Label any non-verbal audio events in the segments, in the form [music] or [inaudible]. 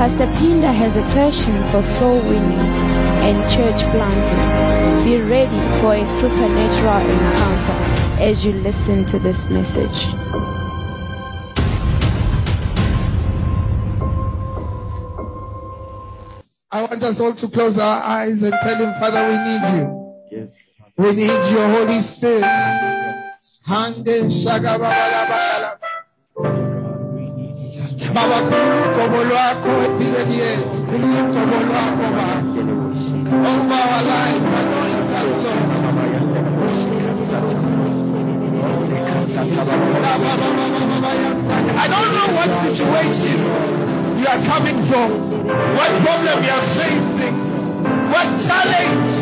Pastor Pinda has a passion for soul winning and church planting. Be ready for a supernatural encounter as you listen to this message. I want us all to close our eyes and tell him, Father, we need you. Yes. We need your Holy Spirit. Hande shagababalabala. Baba. I don't know what situation you are coming from, what problem you are facing, what challenge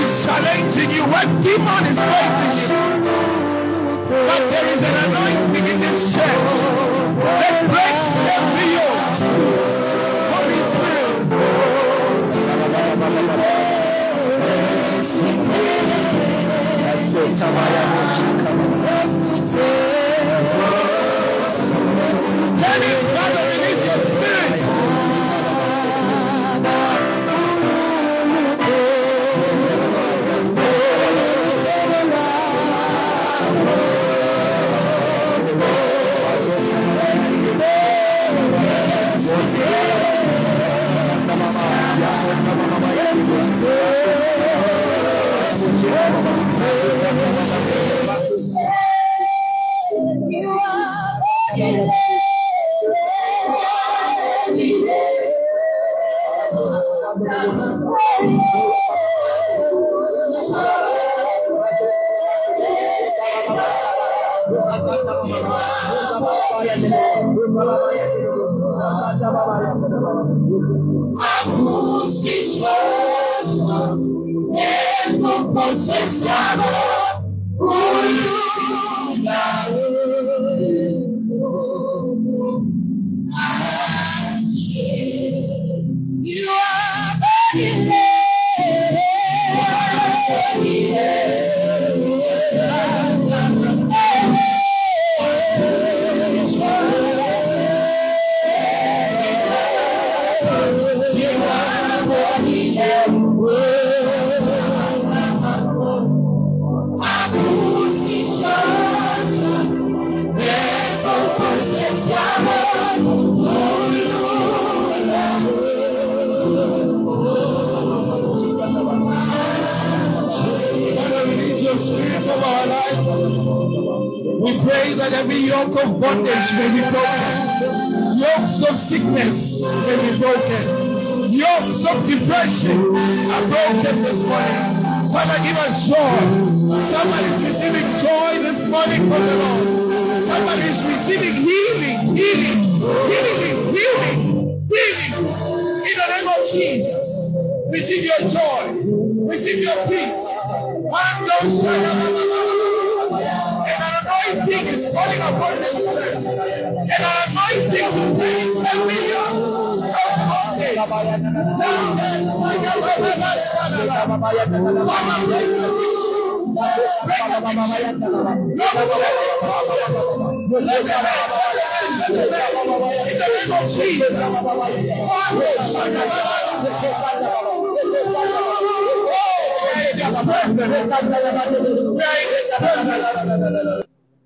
is challenging you, what demon is fighting you. But there is an anointing in this church that breaks every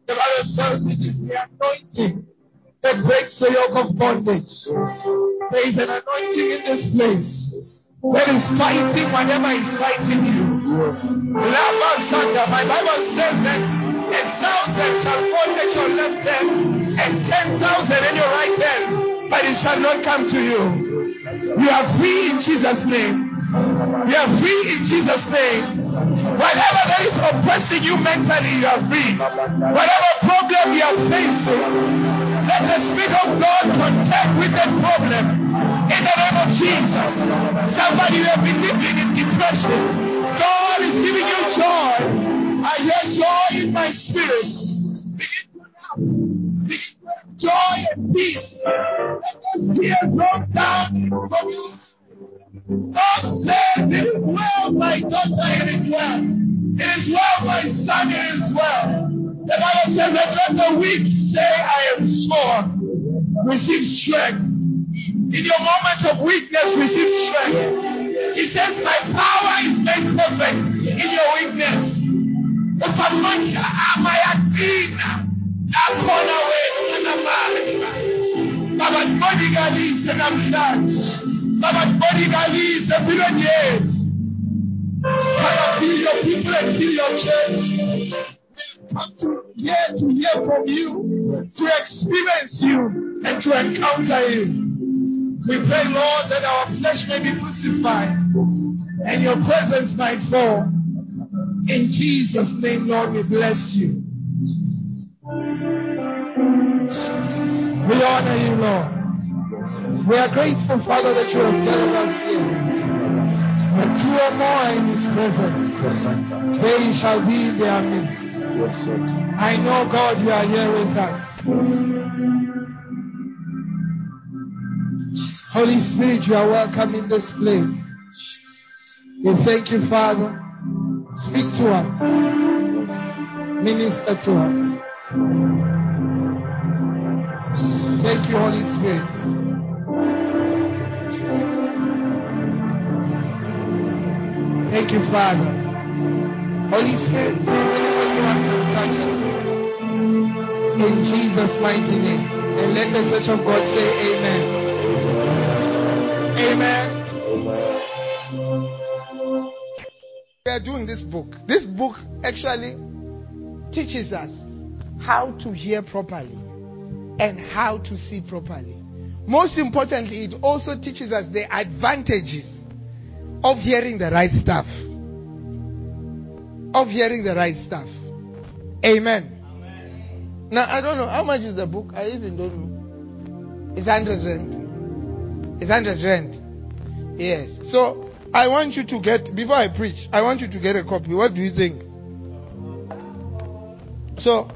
the Bible says it is the anointing that breaks the yoke of bondage. There is an anointing in this place that is fighting whatever is fighting you. Lava Santa, my Bible says that a thousand shall fall at your left hand and ten thousand in your right hand, but it shall not come to you. You are free in Jesus' name. You are free in Jesus' name. Whatever that is oppressing you mentally, you are free. Whatever problem you are facing, let the Spirit of God contend with that problem. In the name of Jesus. Somebody who have been living in depression. God is giving you joy. I hear joy in my spirit. Begin to laugh. Joy and peace. Let those tears roll down from you. God says, It is well, my daughter, it is well. It is well, my son, it is well. The Bible says that let the weak say, I am sore. Receive strength. In your moment of weakness, receive strength. He says, My power is made perfect in your weakness. Upamoja amayatina akona wetu na mali. Baba bodigalize namhlanje. Baba bodigalize empilweni yethu. Baba fill your people and fill your church. Come to here to hear from you, to experience you, and to encounter you. We pray, Lord, that our flesh may be crucified and your presence might fall. In Jesus' name, Lord, we bless you. We honor you, Lord. We are grateful, Father, that you have gathered us here. When two or more in his presence, they shall be in their midst. I know, God, you are here with us. Holy Spirit, you are welcome in this place. We thank you, Father. Speak to us. Minister to us. Thank you, Holy Spirit. Thank you, Father. Holy Spirit, minister to us and touch. In Jesus' mighty name. And let the church of God say amen. Amen. We are doing this book. This book actually teaches us how to hear properly and how to see properly. Most importantly, it also teaches us the advantages of hearing the right stuff. Of hearing the right stuff. Amen. Now, I don't know how much is the book. I even don't know. It's 100 rand. It's 100 rand. Yes. So, I want you to get, before I preach, I want you to get a copy. What do you think? So,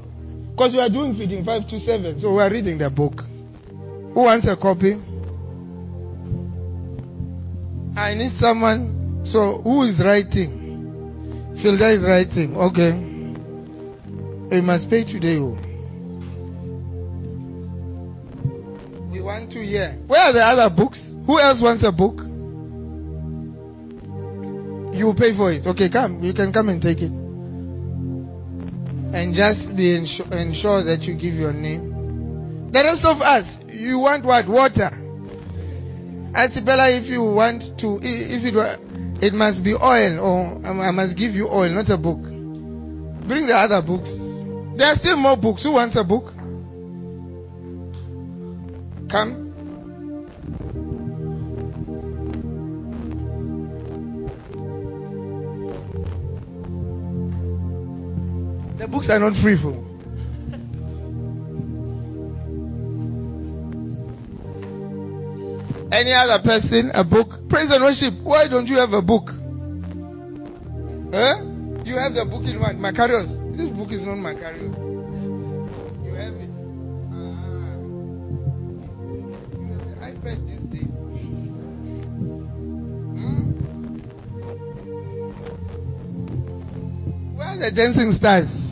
because we are doing feeding 5 to 7, so we are reading the book. Who wants a copy? I need someone. So, who is writing? Filda is writing. Okay. We must pay today. Oh. We want to hear. Where are the other books? Who else wants a book? You pay for it. Okay, come. You can come and take it. And just be ensure, ensure that you give your name. The rest of us, you want what? Water. Atibella, if you want to, if it it must be oil, or um, I must give you oil, not a book. Bring the other books. There are still more books. Who wants a book? Come. Books are not free for. Any other person, a book? Praise and worship. Why don't you have a book? Huh? You have the book in what? Macarius. This book is not Macarius. You have it. Ah. An iPad these days. Hmm? Where are the dancing stars?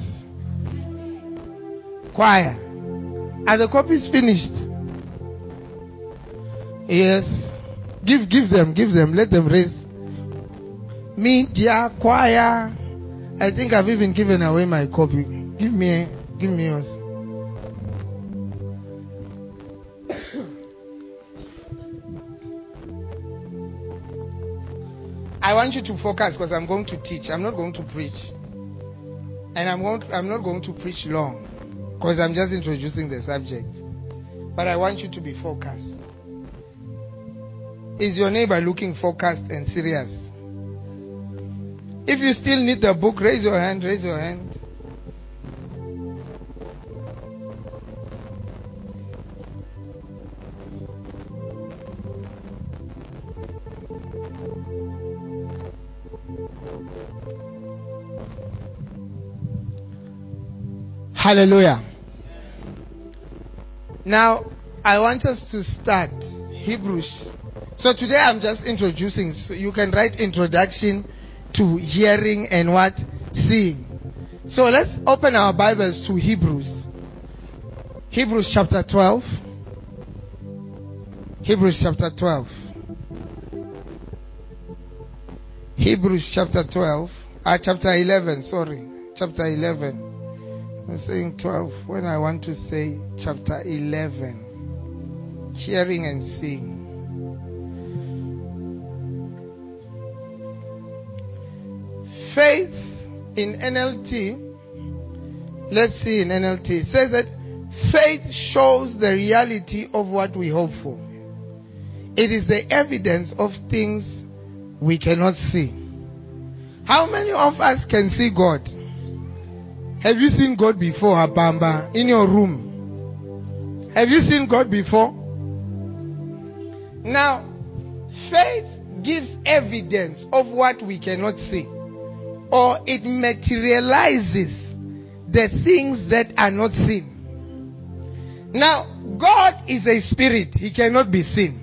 Choir. Are the copies finished? Yes. Give give them, give them, let them raise. Media, choir. I think I've even given away my copy. Give me give me yours. [coughs] I want you to focus because I'm going to teach. I'm not going to preach. And I'm, going to, I'm not going to preach long because I'm just introducing the subject. But I want you to be focused. Is your neighbor looking focused and serious? If you still need the book, raise your hand, raise your hand. Hallelujah. Now, I want us to start Hebrews. So today I'm just introducing. So you can write introduction to hearing and what? Seeing. So let's open our Bibles to Hebrews. Hebrews chapter 12. Hebrews chapter 12. Hebrews chapter 12. Ah, chapter 11, sorry. Chapter 11. I'm saying 12 when I want to say chapter 11. Hearing and seeing. Faith in NLT, let's see in NLT, says that faith shows the reality of what we hope for. It is the evidence of things we cannot see. How many of us can see God? Have you seen God before, Abamba, in your room? Have you seen God before? Now, faith gives evidence of what we cannot see, or it materializes the things that are not seen. Now, God is a spirit, He cannot be seen.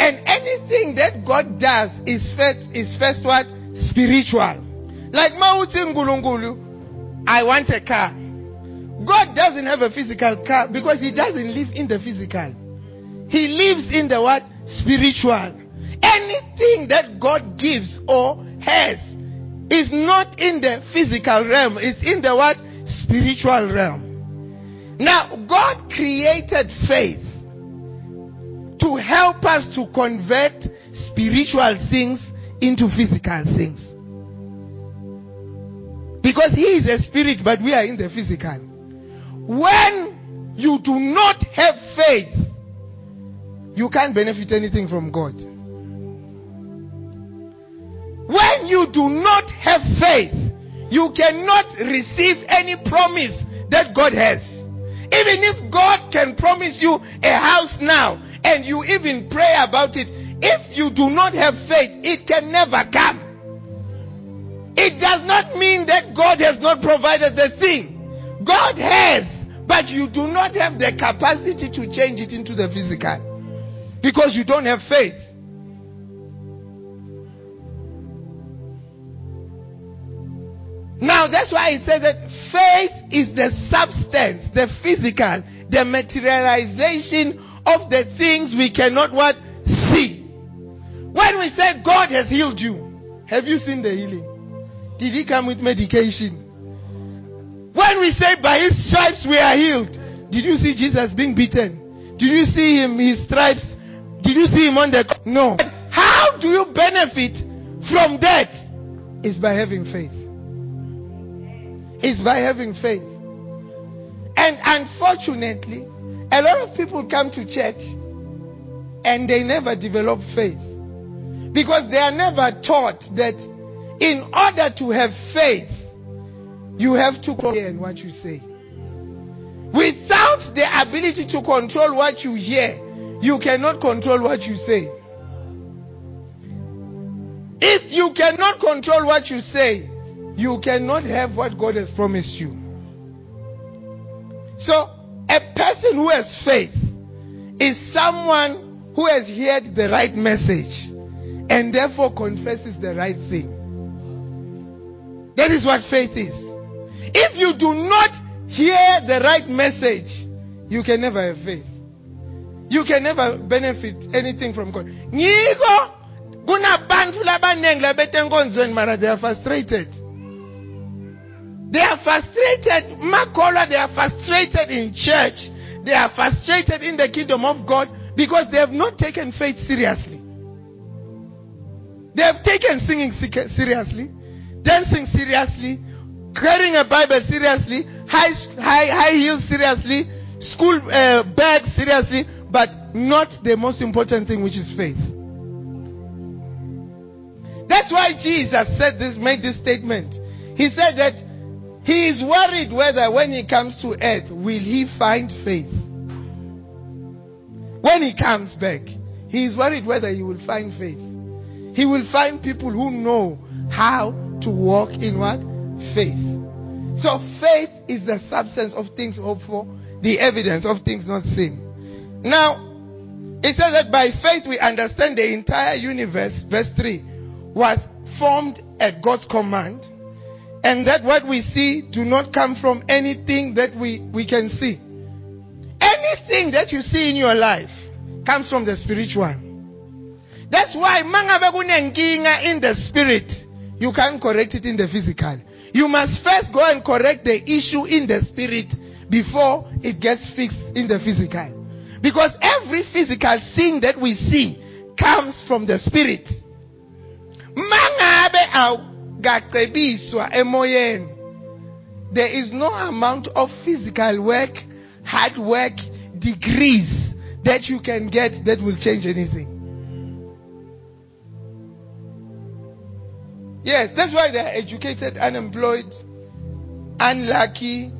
And anything that God does is first, is first what? Spiritual. Like Mauti Ngulungulu, I want a car. God doesn't have a physical car because He doesn't live in the physical. He lives in the what? Spiritual. Anything that God gives or has is not in the physical realm, it's in the what? Spiritual realm. Now, God created faith to help us to convert spiritual things into physical things. Because he is a spirit, but we are in the physical. When you do not have faith, you can't benefit anything from God. When you do not have faith, you cannot receive any promise that God has. Even if God can promise you a house now and you even pray about it, if you do not have faith, it can never come. It does not mean that God has not provided the thing. God has, but you do not have the capacity to change it into the physical because you don't have faith. Now, that's why it says that faith is the substance, the physical, the materialization of the things we cannot what see. When we say God has healed you, have you seen the healing? Did he come with medication? When we say by his stripes we are healed, did you see Jesus being beaten? Did you see him, his stripes? Did you see him on the. No. How do you benefit from that? It's by having faith. It's by having faith. And unfortunately, a lot of people come to church and they never develop faith. Because they are never taught that in order to have faith, you have to hear what you say. Without the ability to control what you hear, you cannot control what you say. If you cannot control what you say, you cannot have what God has promised you. So, a person who has faith is someone who has heard the right message and therefore confesses the right thing. That is what faith is. If you do not hear the right message, you can never have faith. You can never benefit anything from God. Ngiko kunabantu labanengi labete enkonzweni mara they are frustrated. They are frustrated. Makola, they are frustrated in church. They are frustrated in the kingdom of God because they have not taken faith seriously. They have taken singing seriously, dancing seriously, carrying a Bible seriously, high, high, high heels seriously, school uh, bag seriously, but not the most important thing, which is faith. That's why Jesus said this, made this statement. He said that he is worried whether when he comes to earth, will he find faith? When he comes back, he is worried whether he will find faith. He will find people who know how to walk in what? Faith. So faith is the substance of things hoped for, the evidence of things not seen. Now, it says that by faith we understand the entire universe, verse 3, was formed at God's command, and that what we see do not come from anything that we, we can see. Anything that you see in your life comes from the spiritual. That's why mangabe kunenkinga in the spirit, you can't correct it in the physical. You must first go and correct the issue in the spirit before it gets fixed in the physical. Because every physical thing that we see comes from the spirit. There is no amount of physical work, hard work, degrees that you can get that will change anything. Yes, that's why they are educated, unemployed, unlucky,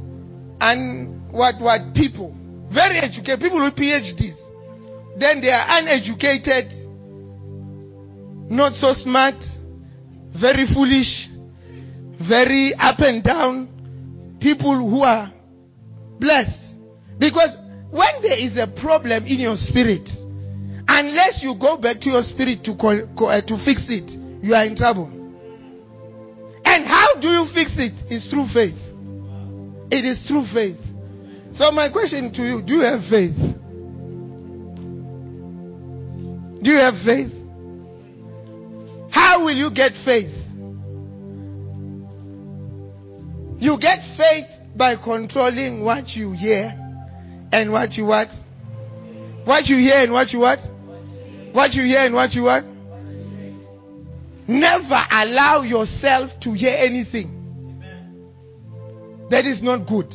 and what what people. Very educated, people with PhDs. Then they are uneducated, not so smart, very foolish, very up and down, people who are blessed. Because when there is a problem in your spirit, unless you go back to your spirit to, call, uh, to fix it, you are in trouble. And how do you fix it? It's through faith. It is through faith. So, my question to you do you have faith? Do you have faith? How will you get faith? You get faith by controlling what you hear and what you what? What you hear and what you what? What you hear and what you what? Never allow yourself to hear anything that is not good.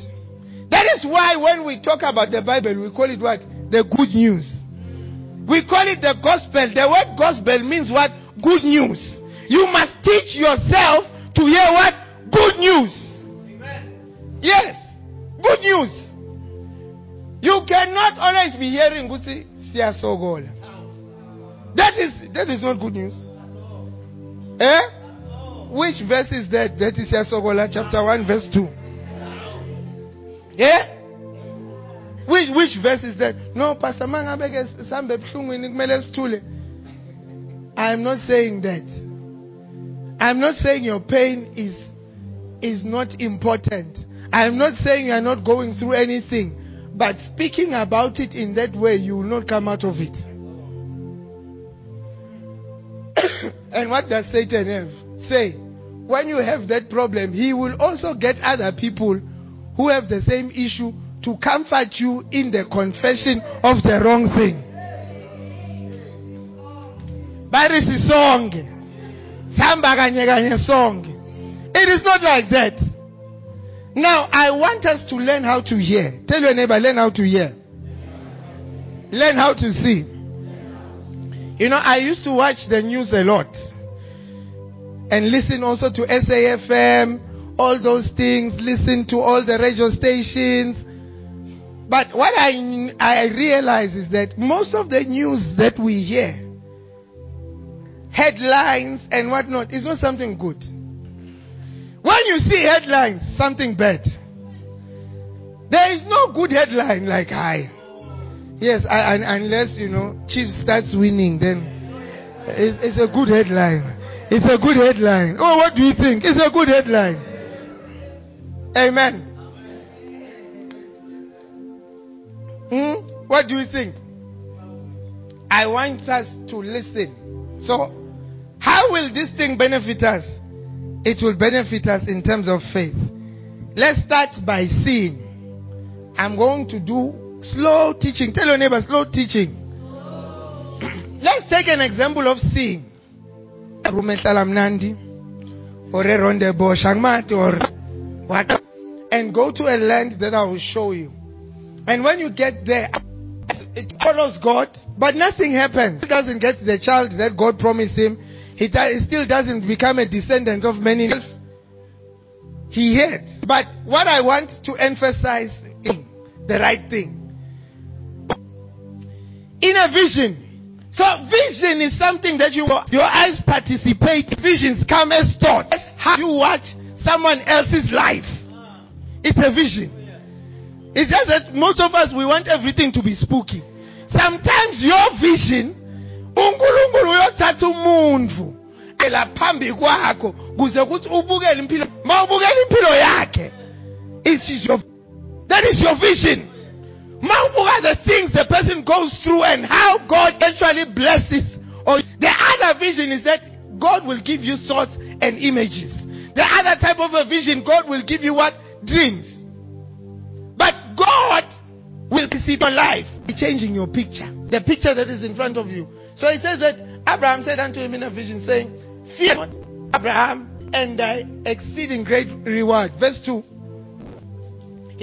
That is why when we talk about the Bible, we call it what? The good news. We call it the gospel. The word gospel means what? Good news. You must teach yourself to hear what? Good news. Amen. Yes. Good news. You cannot always be hearing Siasogola. That is that is not good news. Eh? Which verse is that? That is Yasogola chapter 1, verse 2. Yeah? Which which verse is that? No, Pastor Mangabeke sambe sithule. I am not saying that. I'm not saying your pain is is not important. I am not saying you are not going through anything. But speaking about it in that way, you will not come out of it. [laughs] and what does Satan have? Say, when you have that problem, he will also get other people who have the same issue to comfort you in the confession of the wrong thing. Barisi song. Samba kanye song. It is not like that. Now, I want us to learn how to hear. Tell your neighbor, learn how to hear. Learn how to see. You know, I used to watch the news a lot. And listen also to SAFM, all those things, listen to all the radio stations. But what I, I realize is that most of the news that we hear, headlines and whatnot, is not something good. When you see headlines, something bad. There is no good headline like I. Yes, I, unless you know Chiefs starts winning, then it's, it's, a good headline. It's a good headline. Oh, what do you think? It's a good headline. Amen. Hmm? What do you think? I want us to listen. So, how will this thing benefit us? It will benefit us in terms of faith. Let's start by seeing. I'm going to do slow teaching. Tell your neighbor, slow teaching. [clears throat] Let's take an example of seeing. Or or? And go to a land that I will show you. And when you get there, it follows God, but nothing happens. He doesn't get the child that God promised him. He, he still doesn't become a descendant of many. He hates. But what I want to emphasize is the right thing. In a vision. So vision is something that you your eyes participate. Visions come as thoughts. How you watch someone else's life. It's a vision. It's just that most of us we want everything to be spooky. Sometimes your vision uNkulunkulu uyothatha umuntu ela phambi kwakho kuze kuthi ubukele impilo mawubukela impilo yakhe it is your that is your vision mawubuka the things the person goes through and how God actually blesses. Or the other vision is that God will give you thoughts and images. The other type of a vision God will give you what? Dreams. But God will see your life changing your picture the picture that is in front of you. So it says that Abraham said unto him in a vision, saying, Fear not, Abraham, and thy exceeding great reward. Verse 2.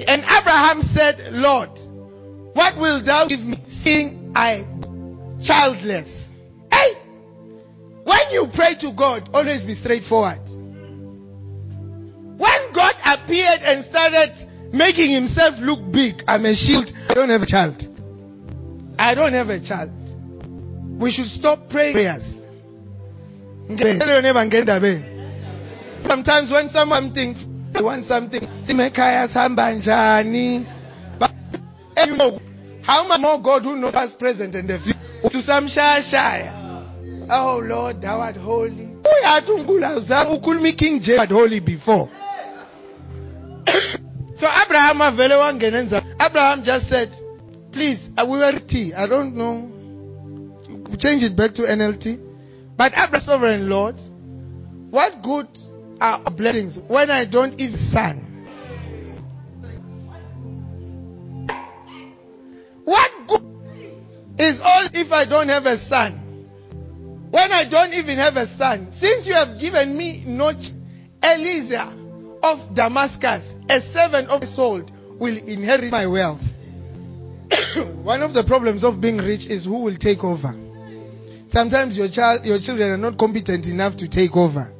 And Abraham said, Lord, what wilt thou give me, seeing I childless? Hey! When you pray to God, always be straightforward. When God appeared and started making himself look big, I'm a shield. I don't have a child. I don't have a child. We should stop praying prayers. Sometimes when someone thinks they want something, you know, how much more God who knows past, present, and the future? To some shaya. Oh Lord, thou art holy. Oh, Ukhuluma King James holy before. [coughs] so Abraham. Abraham just said, please, I will tea. I don't know change it back to NLT. But Abraham, sovereign Lord, what good are blessings when I don't eat son? What good is all if I don't have a son? When I don't even have a son, since you have given me not Eliezer of Damascus, a servant of the soul, will inherit my wealth. [coughs] One of the problems of being rich is who will take over. Sometimes your child, your children are not competent enough to take over.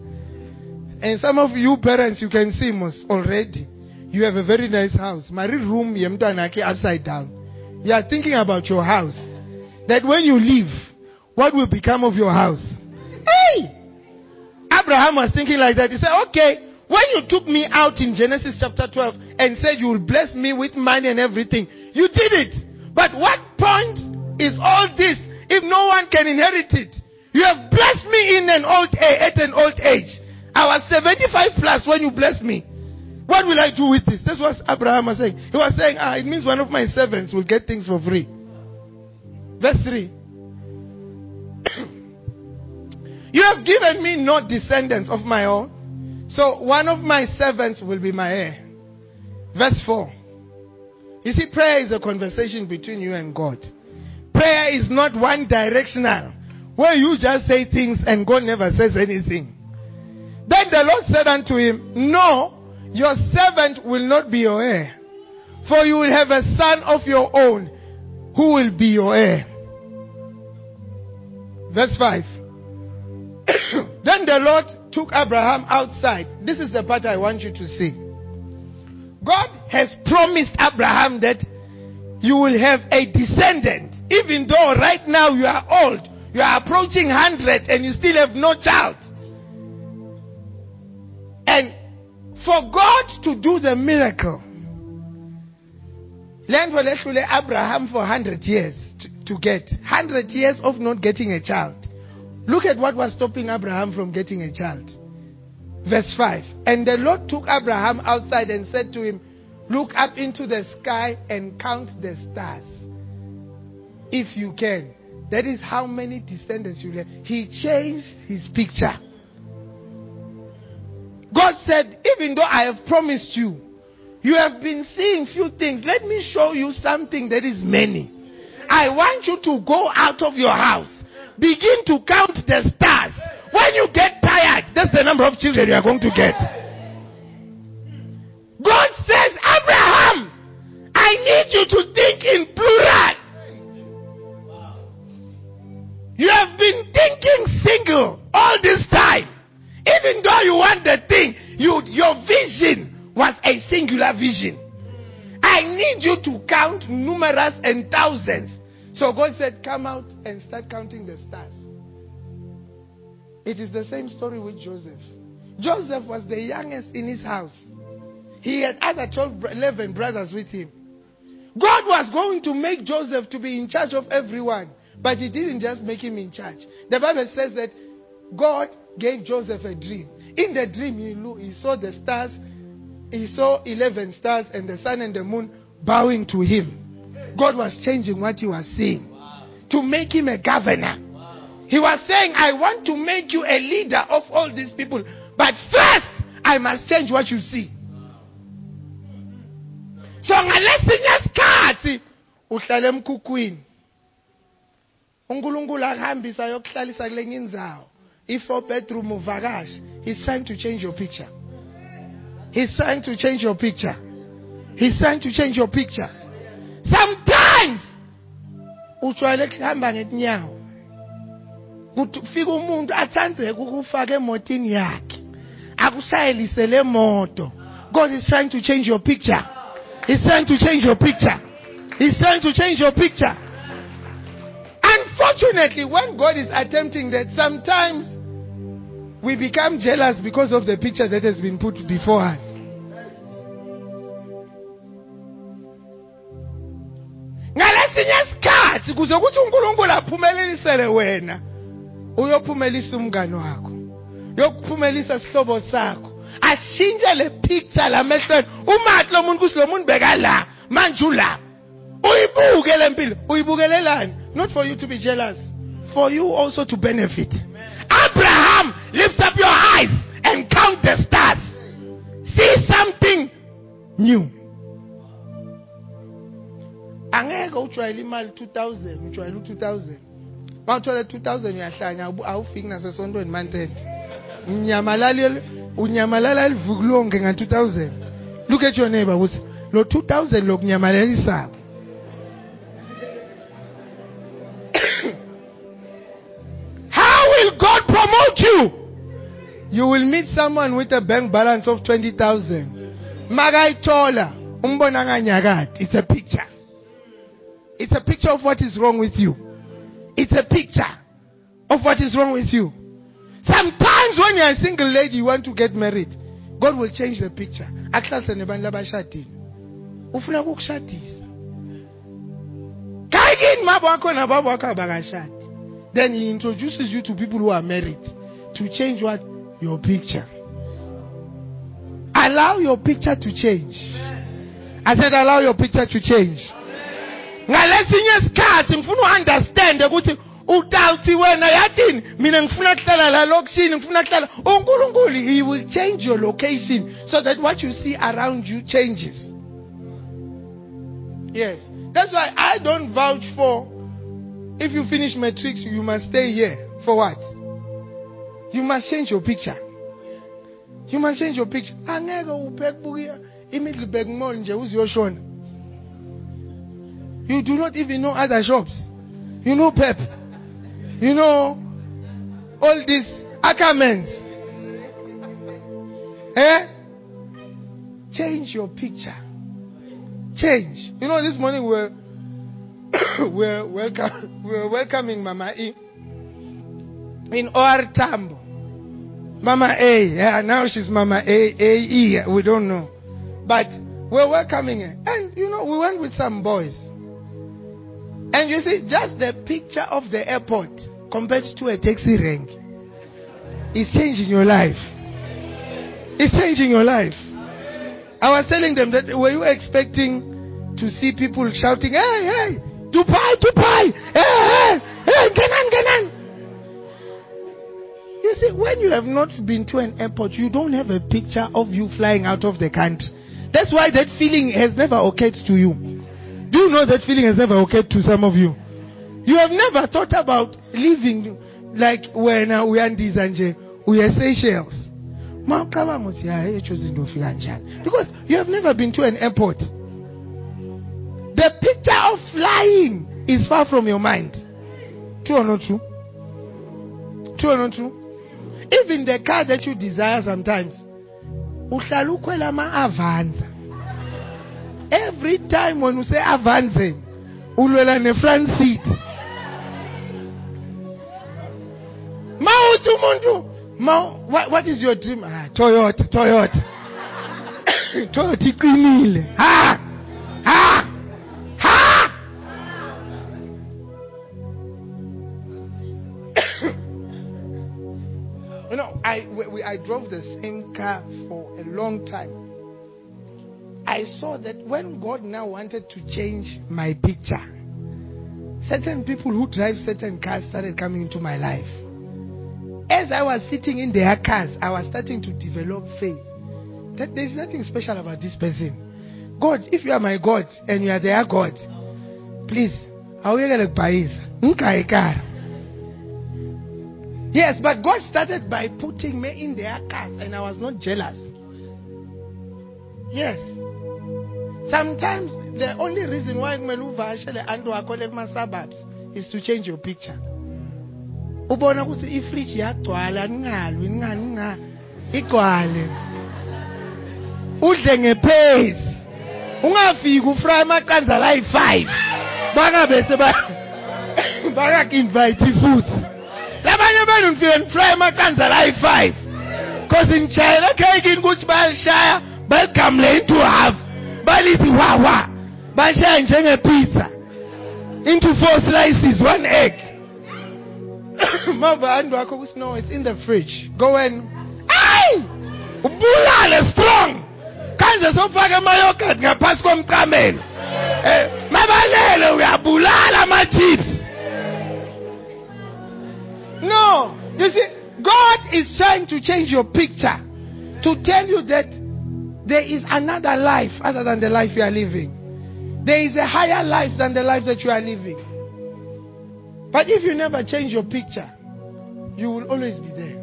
And some of you parents, you can see most already. You have a very nice house. My room, yemtanake upside down. You are thinking about your house. That when you leave, what will become of your house? Hey! Abraham was thinking like that. He said, okay, when you took me out in Genesis chapter 12 and said you will bless me with money and everything, you did it. But what point is all this if no one can inherit it? You have blessed me in an old age, at an old age. I was 75 plus when you blessed me. What will I do with this? That's what Abraham was saying. He was saying, ah, it means one of my servants will get things for free. Verse 3. [coughs] you have given me no descendants of my own. So one of my servants will be my heir. Verse 4. You see, prayer is a conversation between you and God. Prayer is not one directional, where you just say things and God never says anything. Then the Lord said unto him, No, your servant will not be your heir, for you will have a son of your own who will be your heir. Verse 5. [coughs] then the Lord took Abraham outside. This is the part I want you to see. God has promised Abraham that you will have a descendant. Even though right now you are old, you are approaching 100 and you still have no child. And for God to do the miracle, land will actually Abraham for 100 years to, to get. 100 years of not getting a child. Look at what was stopping Abraham from getting a child. Verse 5. And the Lord took Abraham outside and said to him, Look up into the sky and count the stars. If you can. That is how many descendants you have. He changed his picture. God said, even though I have promised you, you have been seeing few things. Let me show you something that is many. I want you to go out of your house. Begin to count the stars. When you get tired, that's the number of children you are going to get. God says, Abraham, I need you to think in plural. Even though you want the thing, you, your vision was a singular vision. I need you to count numerous and thousands. So God said, Come out and start counting the stars. It is the same story with Joseph. Joseph was the youngest in his house. He had other 12, 11 brothers with him. God was going to make Joseph to be in charge of everyone, but he didn't just make him in charge. The Bible says that God gave Joseph a dream. In the dream, he, he saw the stars, he saw 11 stars, and the sun and the moon bowing to him. God was changing what he was saying to make him a governor. He was saying, I want to make you a leader of all these people, but first, I must change what you see. so ngalesinye isikhathi uhlala emkhukhwini uNkulunkulu akuhambisa yokuhlalisa kulenye indzawo i-four bedroom uvakashe he's trying to change your picture. He's trying to change your picture. He's trying to change your picture. Sometimes moto. God is trying to change your picture. He's trying to change your picture. He's trying to change your picture. Unfortunately, when God is attempting that, sometimes we become jealous because of the picture that has been put before us. ngalesinye isikhathi kuze ukuthi uNkulunkulu aphumelelisele wena uyophumelisa umngane wakho yokuphumelisa isihlobo sakho. Ashintshe le picture lamehlweni umathi lo muntu kusi lo muntu bekala manje ula. Uyibuke le mpilo. Uyibukelelani not for you to be jealous. For you also to benefit abraham lift up your eyes and count the stars. See something new. Angeke ujwayele imali 2000 ujwayele u2000 mawuthola 2000 uyahlanya awufiki nasesontweni mantente unyamalala unyamalala livukulonke nga2000 look at your neighbor uthi lo 2000 lokunyamalalisako you will meet someone with a bank balance of 20000 makayithola umbona nganyakati. It's a picture. It's a picture of what is wrong with you. It's a picture of what is wrong with you. Sometimes when you're a single lady, you want to get married, God will change the picture. akuhlalise nebantu labashadile. Ufuna ukukushadisa. Kayikini mabo wakho nababo wakho abakashadi. Then he introduces you to people who are married to change what your picture. Allow your picture to change. I said allow your picture to change. Ngalesinye isikhathi ngifuna u-understand ukuthi utawuthi wena yatini mina ngifuna kuhlala la lokishini ngifuna kuhlala unkulunkulu he will change your location so that what you see around you changes. Yes. That's why i don't vouch for if you finish matric you must stay here. For what you must change your picture you must change your picture angeke upheke buya imiddleburg mall nje uziyoshona you do not even know other shops you know pep you know, all these ackermans. Eh? Change your picture. Change. You know, this morning we're [coughs] we're welcome we're welcoming Mama E in OR Tambo. Mama A, yeah, now she's Mama A A E. We don't know, but we're welcoming her. And you know, we went with some boys. And you see, just the picture of the airport compared to a taxi rank is changing your life. It's changing your life. I was telling them that were you expecting to see people shouting, hey, hey, Dubai, Dubai, hey, hey, hey, Ganan, Ganan. You see, when you have not been to an airport, you don't have a picture of you flying out of the country. That's why that feeling has never occurred to you. Do you know that feeling has never occurred to some of you? You have never thought about living like when uh, we are in Dizanje, we are Seychelles. Because you have never been to an airport. The picture of flying is far from your mind. True or not true? True or not true? Even the car that you desire sometimes. uhlala ukhwela ama-avanza. Every time when you say avanzeni ulwela ne-front seat. Ma uthi umuntu ma what, what is your dream? Ah, toyota toyota. [coughs] Thothi iqinile. Ha ha! Ha! I we, i drove the same car for a long time i saw that when god now wanted to change my picture certain people who drive certain cars started coming into my life as i was sitting in their cars i was starting to develop faith that there's nothing special about this person. God, if you are my God and you are their God, please, awuyekele kubhayisa ngikaye car. Yes, but God started by putting me in their cars and I was not jealous. Yes. Sometimes the only reason why uvakashele antu wakho le kuma-suburbs is to change your picture. ubona ukuthi ifriji yagcwala ningalwi ningani ninga igcwale udle ngepace ungafiki ufry amaqanza layi-5 bangabe seba [coughs] bakaku-invite futhi labanye benu nifike nifry amaqanza layi-5 cause nitshayela ekhekini ukuthi bayalishaya baligamule into half. Balithi wawa bashaya njengepizza into four slices one egg. [coughs] Mava andu wakho no it's in the fridge. Go and ayi ubulale strong. Kanze sofaka amayogurt ngaphasi komcamelo. Eh mabalele uyabulala ama-chips you see god is trying to change your picture to tell you that there is another life other than the life you are living there is a higher life than the life that you are living but if you never change your picture, you will always be there.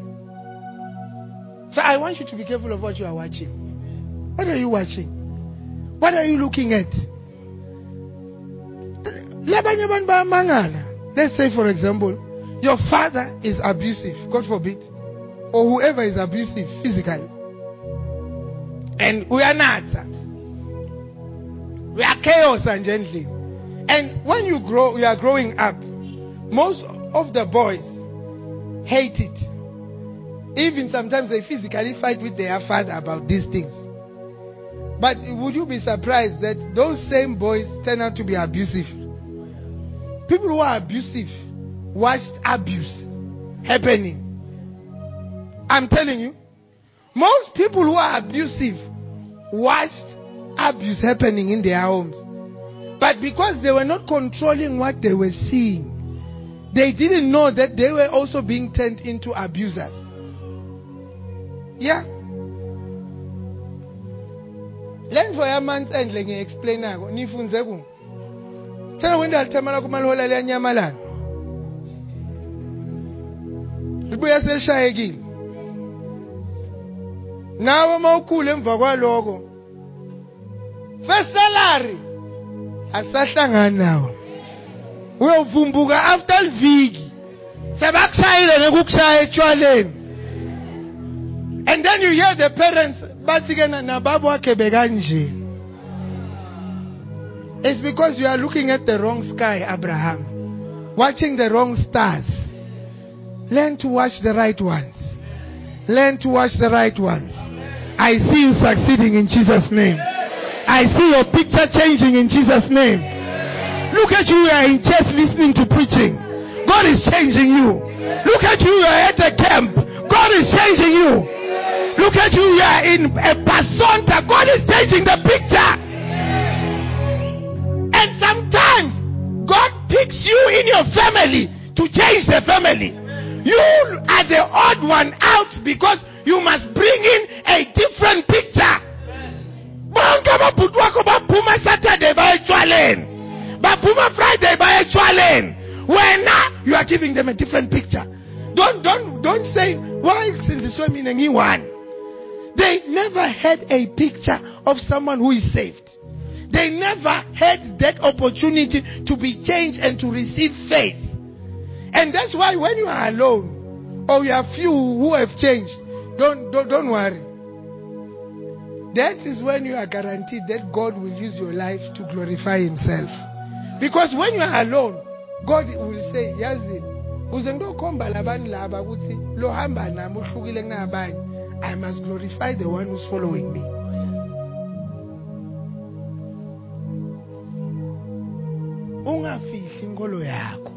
So I want you to be careful of what you are watching. What are you watching? What are you looking at? Let's say, for example, your father is abusive, God forbid, or whoever is abusive physically. And we are not. We are chaos and gently. And when you grow, you are growing up, most of the boys hate it. Even sometimes they physically fight with their father about these things. But would you be surprised that those same boys turn out to be abusive? People who are abusive watched abuse happening. I'm telling you, most people who are abusive watched abuse happening in their homes. But because they were not controlling what they were seeing, they didn't know that they were also being turned into abusers. Yeah. le ndvo yamanzi endle ngiyi-explainako niyifunze ku tshela kwento yalithamala kumalihola liyanyamalala libuya selishayekile nawe uma ukhula emva kwaloko first salary asahlangani nawo uyovumbuka after liviki. Sebakushayile nekukushaya etshwaleni. And then you hear the parents bathi ke na- nababo wakhe bekanje. It's because you are looking at the wrong sky abraham. Watching the wrong stars learn to watch the right ones learn to watch the right ones i see you succeeding in jesus name i see your picture changing in jesus name Look at you, you are in church listening to preaching. God is changing you. Look at you, you are at a camp. God is changing you. Look at you, you are in a basonta. God is changing the picture. And sometimes God picks you in your family to change the family. You are the odd one out because you must bring in a different picture. bonke ababhuti wakho baphuma saturday baye etshwaleni baphuma friday baye etshwaleni wena you are giving them a different picture. Don't don't don't say why sindiswe mina ngiyi-one they never had a picture of someone who is saved. They never had that opportunity to be changed and to receive faith and that's why when you are alone or you are few who have changed, don't, don't, don't worry. That is when you are guaranteed that God will use your life to glorify Himself. Because when you are alone, God will say, Yazi, uze ngiyokhomba labantu laba ukuthi lohamba nami uhlukile i must glorify the one who's following me ungafihli inkolo yakho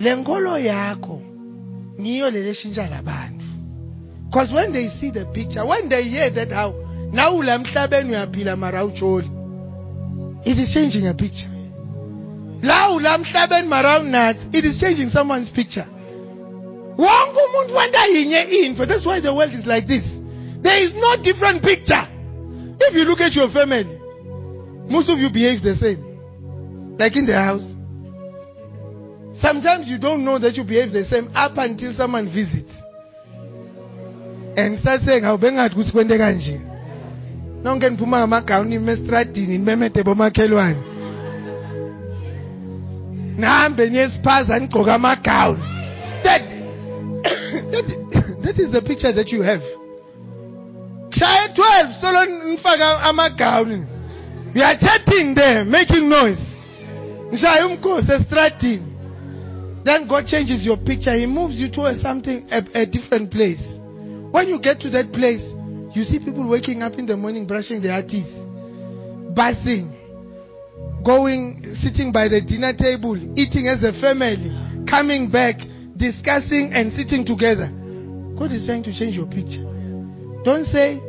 le nkolo yakho ngiyo leleshintsha labantu. Because when they see the picture when they hear that how nawe ulamhlabeni uyaphila mara awujoli. It is changing a picture. La ulamhlabeni mara awunathi. It is changing someone's picture. Wonke umuntu wenta yinye into. That's why the world is like this. There is no different picture. If you look at your family most of you behave the same. Like in the house sometimes you don't know that you behave the same up until someone visits. And start saying awube ngathi ukuthi kwente kanje. Nonke niphuma ngamagawuni nime estradini nimemede bomakhelwane nihambe niye esiphaza nigcoke amagawuni that, [coughs] that, that is the picture that you have. Shaye 12 solo nifaka amagawuni we are chatting there making noise. Ngishaye umkhosi estradini then god changes your picture. He moves you to a something a, a different place. When you get to that place you see people waking up in the morning brushing their teeth bathing going sitting by the dinner table eating as a family coming back discussing and sitting together. God is trying to change your picture. Don't say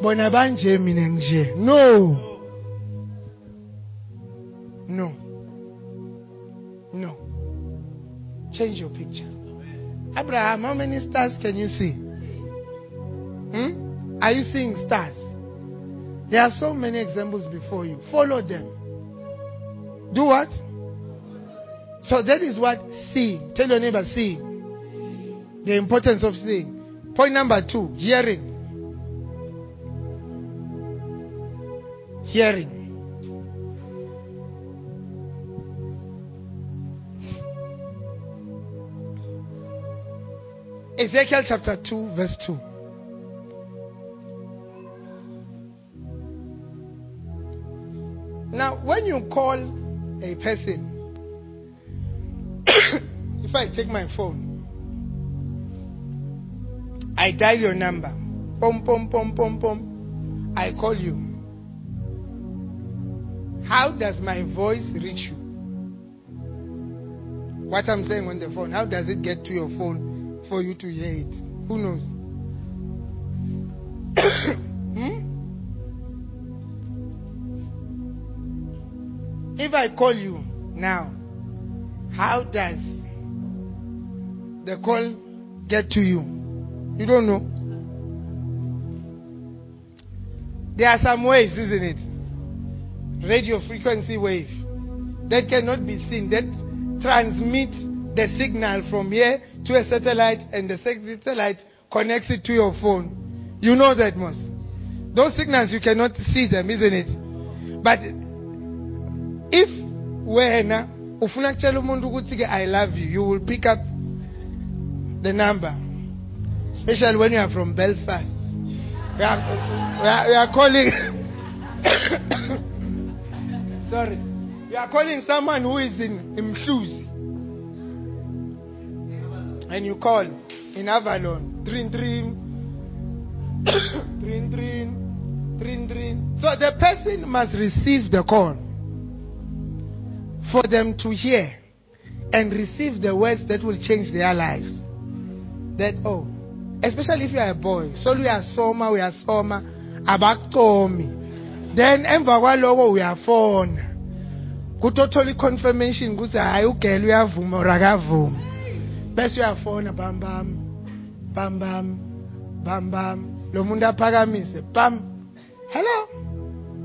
bona banje mina nje. No. No. No change your picture abraham how many stars can you see Hmm? Are you seeing stars? There are so many examples before you. Follow them. Do what? So that is what seeing. Tell your neighbor seeing. The importance of seeing. Point number two, hearing. Hearing. Ezekiel chapter 2, verse 2. Now, when you call a person, [coughs] if I take my phone, I dial your number, pom pom pom pom pom, I call you. How does my voice reach you? What I'm saying on the phone, how does it get to your phone for you to hear it? Who knows? [coughs] hmm? If I call you now, how does the call get to you? You don't know. There are some waves, isn't it? Radio frequency wave that cannot be seen, that transmit the signal from here to a satellite, and the satellite connects it to your phone. You know that most. Those signals you cannot see them, isn't it? But if wena ufuna kutshela umuntu ukuthi i love you you will pick up the number especially when you are from belfast we are, we are, we are calling [coughs] sorry we are calling someone who is in Mhluzi and you call in avalon dream, dream, [coughs] trin trin trin trin so the person must receive the call for them to hear and receive the words that will change their lives. That, oh, especially if you are a boy, so we are soma, we are soma, abaktomi. Then emva kwaloko uyafona. Kutothola i-confirmation ukuthi hayi ugele uyavuma or. Bese uyafona bam bam bam bam bam bam. Lo muntu aphakamise bam. Hello?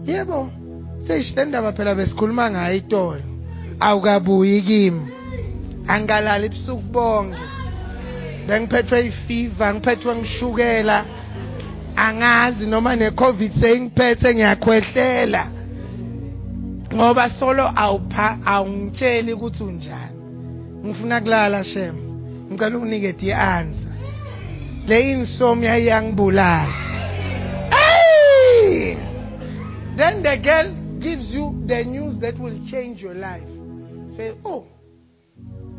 Yebo seyishitendaba phela besikhuluma ngayo itolo. Awukabuyi kimi. Angalali ebusuku bonke. Bengiphethwe ifiva ngiphethwe ngishukela. Angazi noma necovid seyingiphethe ngiyakhwehlela. Ngoba solo awupha awungitsheli ukuthi unjani. Ngifuna kulala shem. Ngicela unginike the answer le insomnia iyangibulala hey! Then the girl gives you the news that will change your life. Say, Oh,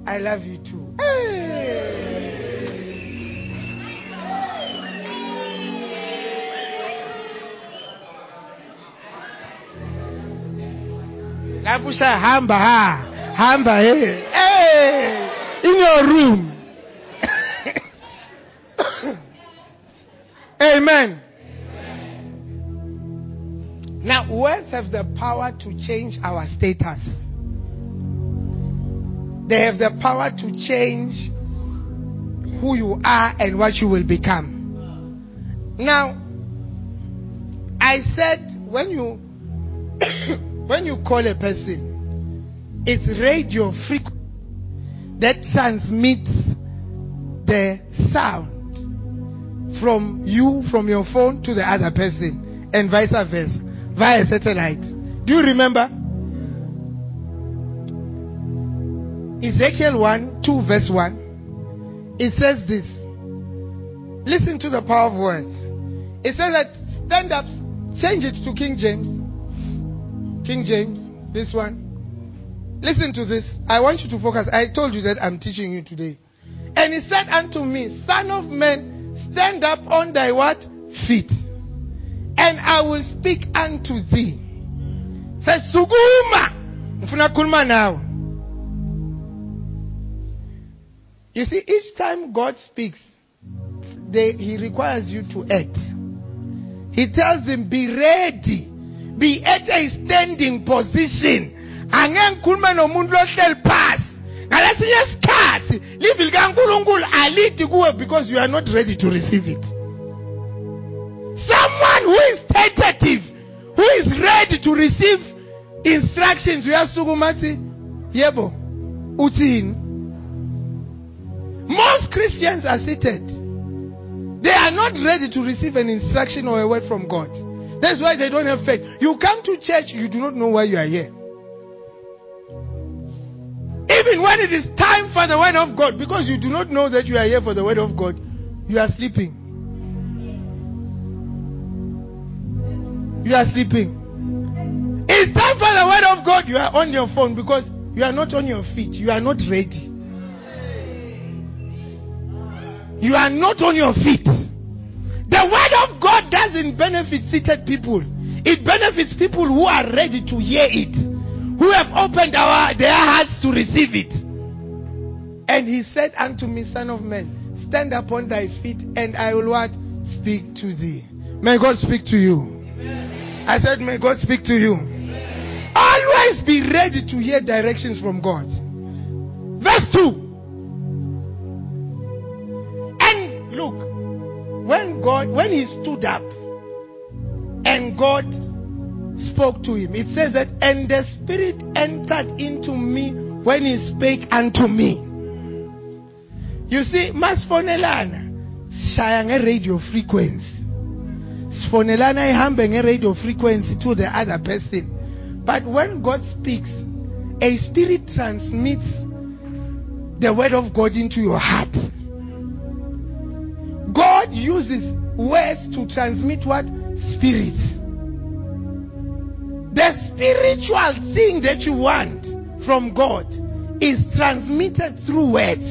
I love you too. Hey. lapho ushaya hamba ha hamba hey hey! In your room amen. Now words have the power to change our status. They have the power to change who you are and what you will become. Now i said when you [coughs] when you call a person, it's radio frequency that transmits the sound from you, from your phone to the other person, and vice versa, via satellite. Do you remember? Ezekiel 1, 2, verse 1. It says this. Listen to the power of words. It says that stand up, change it to King James. King James, this one. Listen to this. I want you to focus. I told you that I'm teaching you today. And he said unto me, Son of man, stand up on thy what? Feet. And I will speak unto thee. Says Suguma. Mfuna kulma now. You see, each time God speaks, they, He requires you to act. He tells him, Be ready be at a standing position angeke ngikhulume nomuntu ohleli phasi ngalesinye isikhathi livi likankulunkulu alithi kuwe because you are not ready to receive it someone who is tentative who is ready to receive instructions uyasukuma athi yebo uthini most christians are seated they are not ready to receive an instruction or a word from god that's why they don't have faith. You come to church, you do not know why you are here. Even when it is time for the word of God, because you do not know that you are here for the word of God, you are sleeping. You are sleeping. It's time for the word of God, you are on your phone because you are not on your feet. You are not ready. You are not on your feet. The word of God doesn't benefit seated people. It benefits people who are ready to hear it, who have opened our, their hearts to receive it. And he said unto me, Son of man, stand upon thy feet, and I will what? Speak to thee. May God speak to you. I said, May God speak to you. Always be ready to hear directions from God. Verse 2. And look, when God, when he stood up and God spoke to him, it says that, and the Spirit entered into me when he spake unto me. You see, masfonelana shaya nge-radio frequency. Sfonelana ihambe nge-radio frequency to the other person. But when God speaks, a spirit transmits the word of God into your heart. God uses words to transmit what? Spirits. The spiritual thing that you want from God is transmitted through words.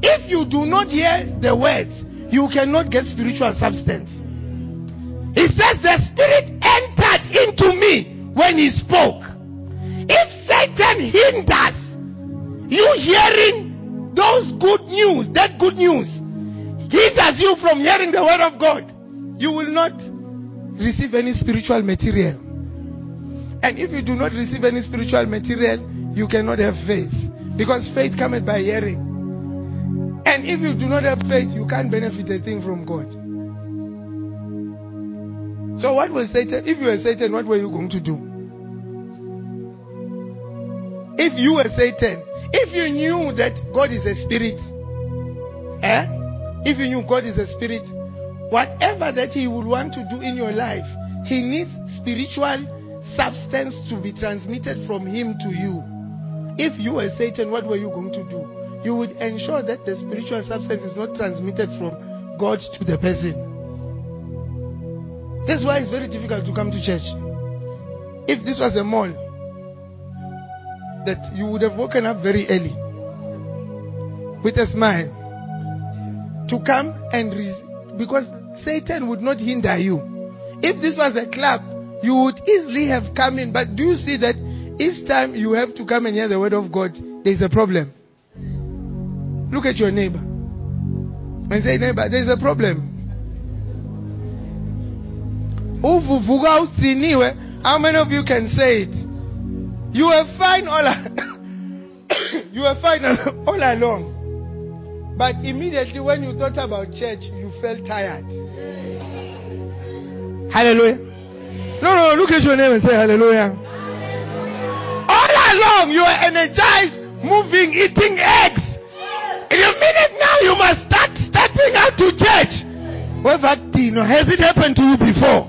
If you do not hear the words, you cannot get spiritual substance. He says the spirit entered into me when he spoke. If Satan hinders you hearing those good news, that good news, hinders you from hearing the word of God, you will not receive any spiritual material. And if you do not receive any spiritual material, you cannot have faith. Because faith cometh by hearing. And if you do not have faith, you can't benefit a thing from God. So what was Satan? If you were Satan, what were you going to do? If you were Satan, if you knew that God is a spirit, eh? If you knew God is a spirit, whatever that He would want to do in your life, He needs spiritual substance to be transmitted from Him to you. If you were Satan, what were you going to do? You would ensure that the spiritual substance is not transmitted from God to the person. That's why it's very difficult to come to church. If this was a mall, that you would have woken up very early with a smile to come and re- because Satan would not hinder you. If this was a club, you would easily have come in. But do you see that each time you have to come and hear the word of God, there's a problem. Look at your neighbor and say, neighbor, there's a problem. How many of you can say it? You were fine all [coughs] you were fine all along. But immediately when you thought about church, you felt tired. Hallelujah. No, no, look at your name and say hallelujah. All along you were energized, moving, eating eggs. In a minute now you must start stepping out to church. Has it happened to you before?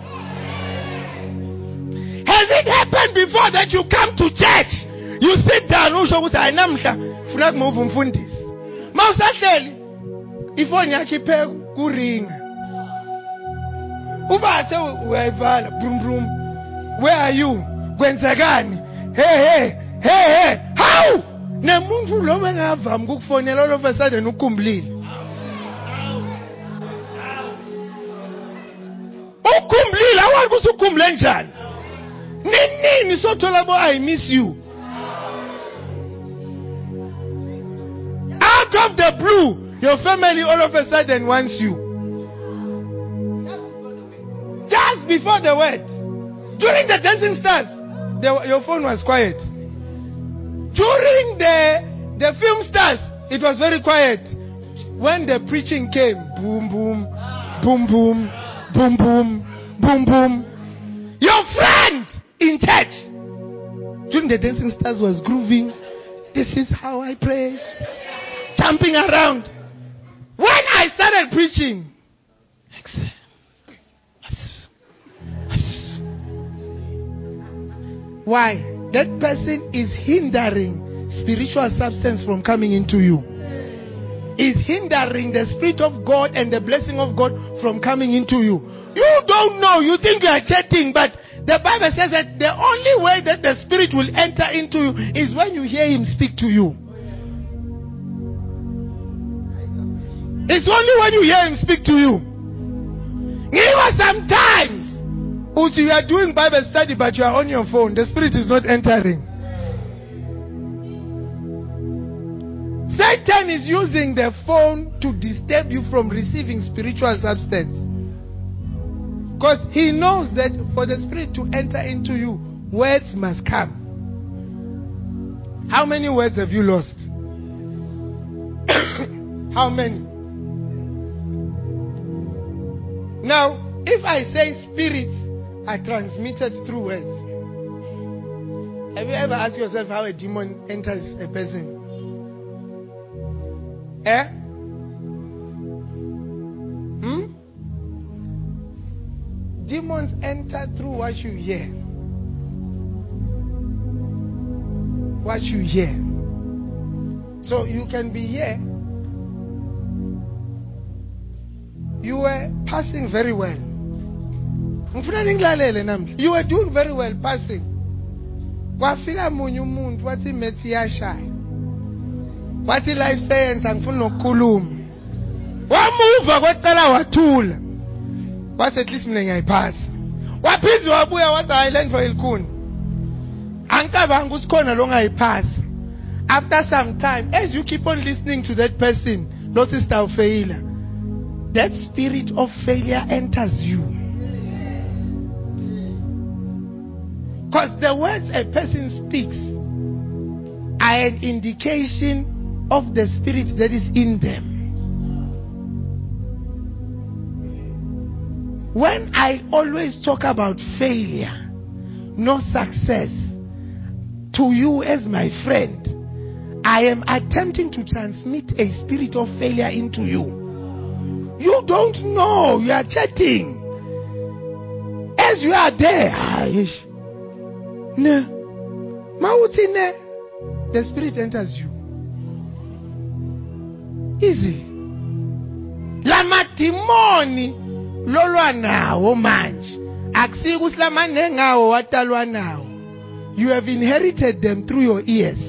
Has it happened before that you come to church? You sit down usho ukuthi hayi namhla funa kumove umfundisi. Mawusahleli ifoni yakhe iphe kuringa. Ubathe uyayivala brum. Where are you? Kwenzekani? Hey hey hey hey. How? Nemuntu lo bengavami ukukufonela all of a sudden ukukhumbulile. ukhumbulile awazi ukuthi ukhumbule njani ninini sothola bo i miss you out of the blue your family all of a sudden wants you before the word during the dancing stars the, your phone was quiet during the the film stars it was very quiet when the preaching came boom boom boom boom boom boom boom boom your friend in church. During the dancing stars was grooving. This is how I praise. Jumping around. When I started preaching, why? That person is hindering spiritual substance from coming into you. Is hindering the Spirit of God and the blessing of God from coming into you. You don't know. You think you are chatting, but the Bible says that the only way that the Spirit will enter into you is when you hear Him speak to you. It's only when you hear Him speak to you. Even sometimes, you are doing Bible study but you are on your phone, the Spirit is not entering. Satan is using the phone to disturb you from receiving spiritual substance. Because he knows that for the Spirit to enter into you, words must come. How many words have you lost? [coughs] How many? Now, if I say spirits are transmitted through words, have you ever asked yourself how a demon enters a person? Eh? Hmm? Demons enter through what you hear. What you hear. So you can be here. You were passing very well. You were doing very well passing. kwafika munye umuntu wathi imethi iyashaya. Wathi life science angifuni nokukhuluma. Wamuva kwecala wathula. Wathi at least mina ngiyayiphasa. Waphinze wabuya wathi hayi le ndvo ilikhuni angicabangi ukuthi khona lo ngayiphasa after some time as you keep on listening to that person lo sister ufeyila that spirit of failure enters you because the words a person speaks are an indication of the spirit that is in them When I always talk about failure, no success, to you as my friend, I am attempting to transmit a spirit of failure into you. You don't know, you are chatting. As you are there, ah, ne, the spirit enters you. Easy. Lamatimoni lolwa nawo manje. Akusike usilamane engawo watalwa nawo you have inherited them through your ears.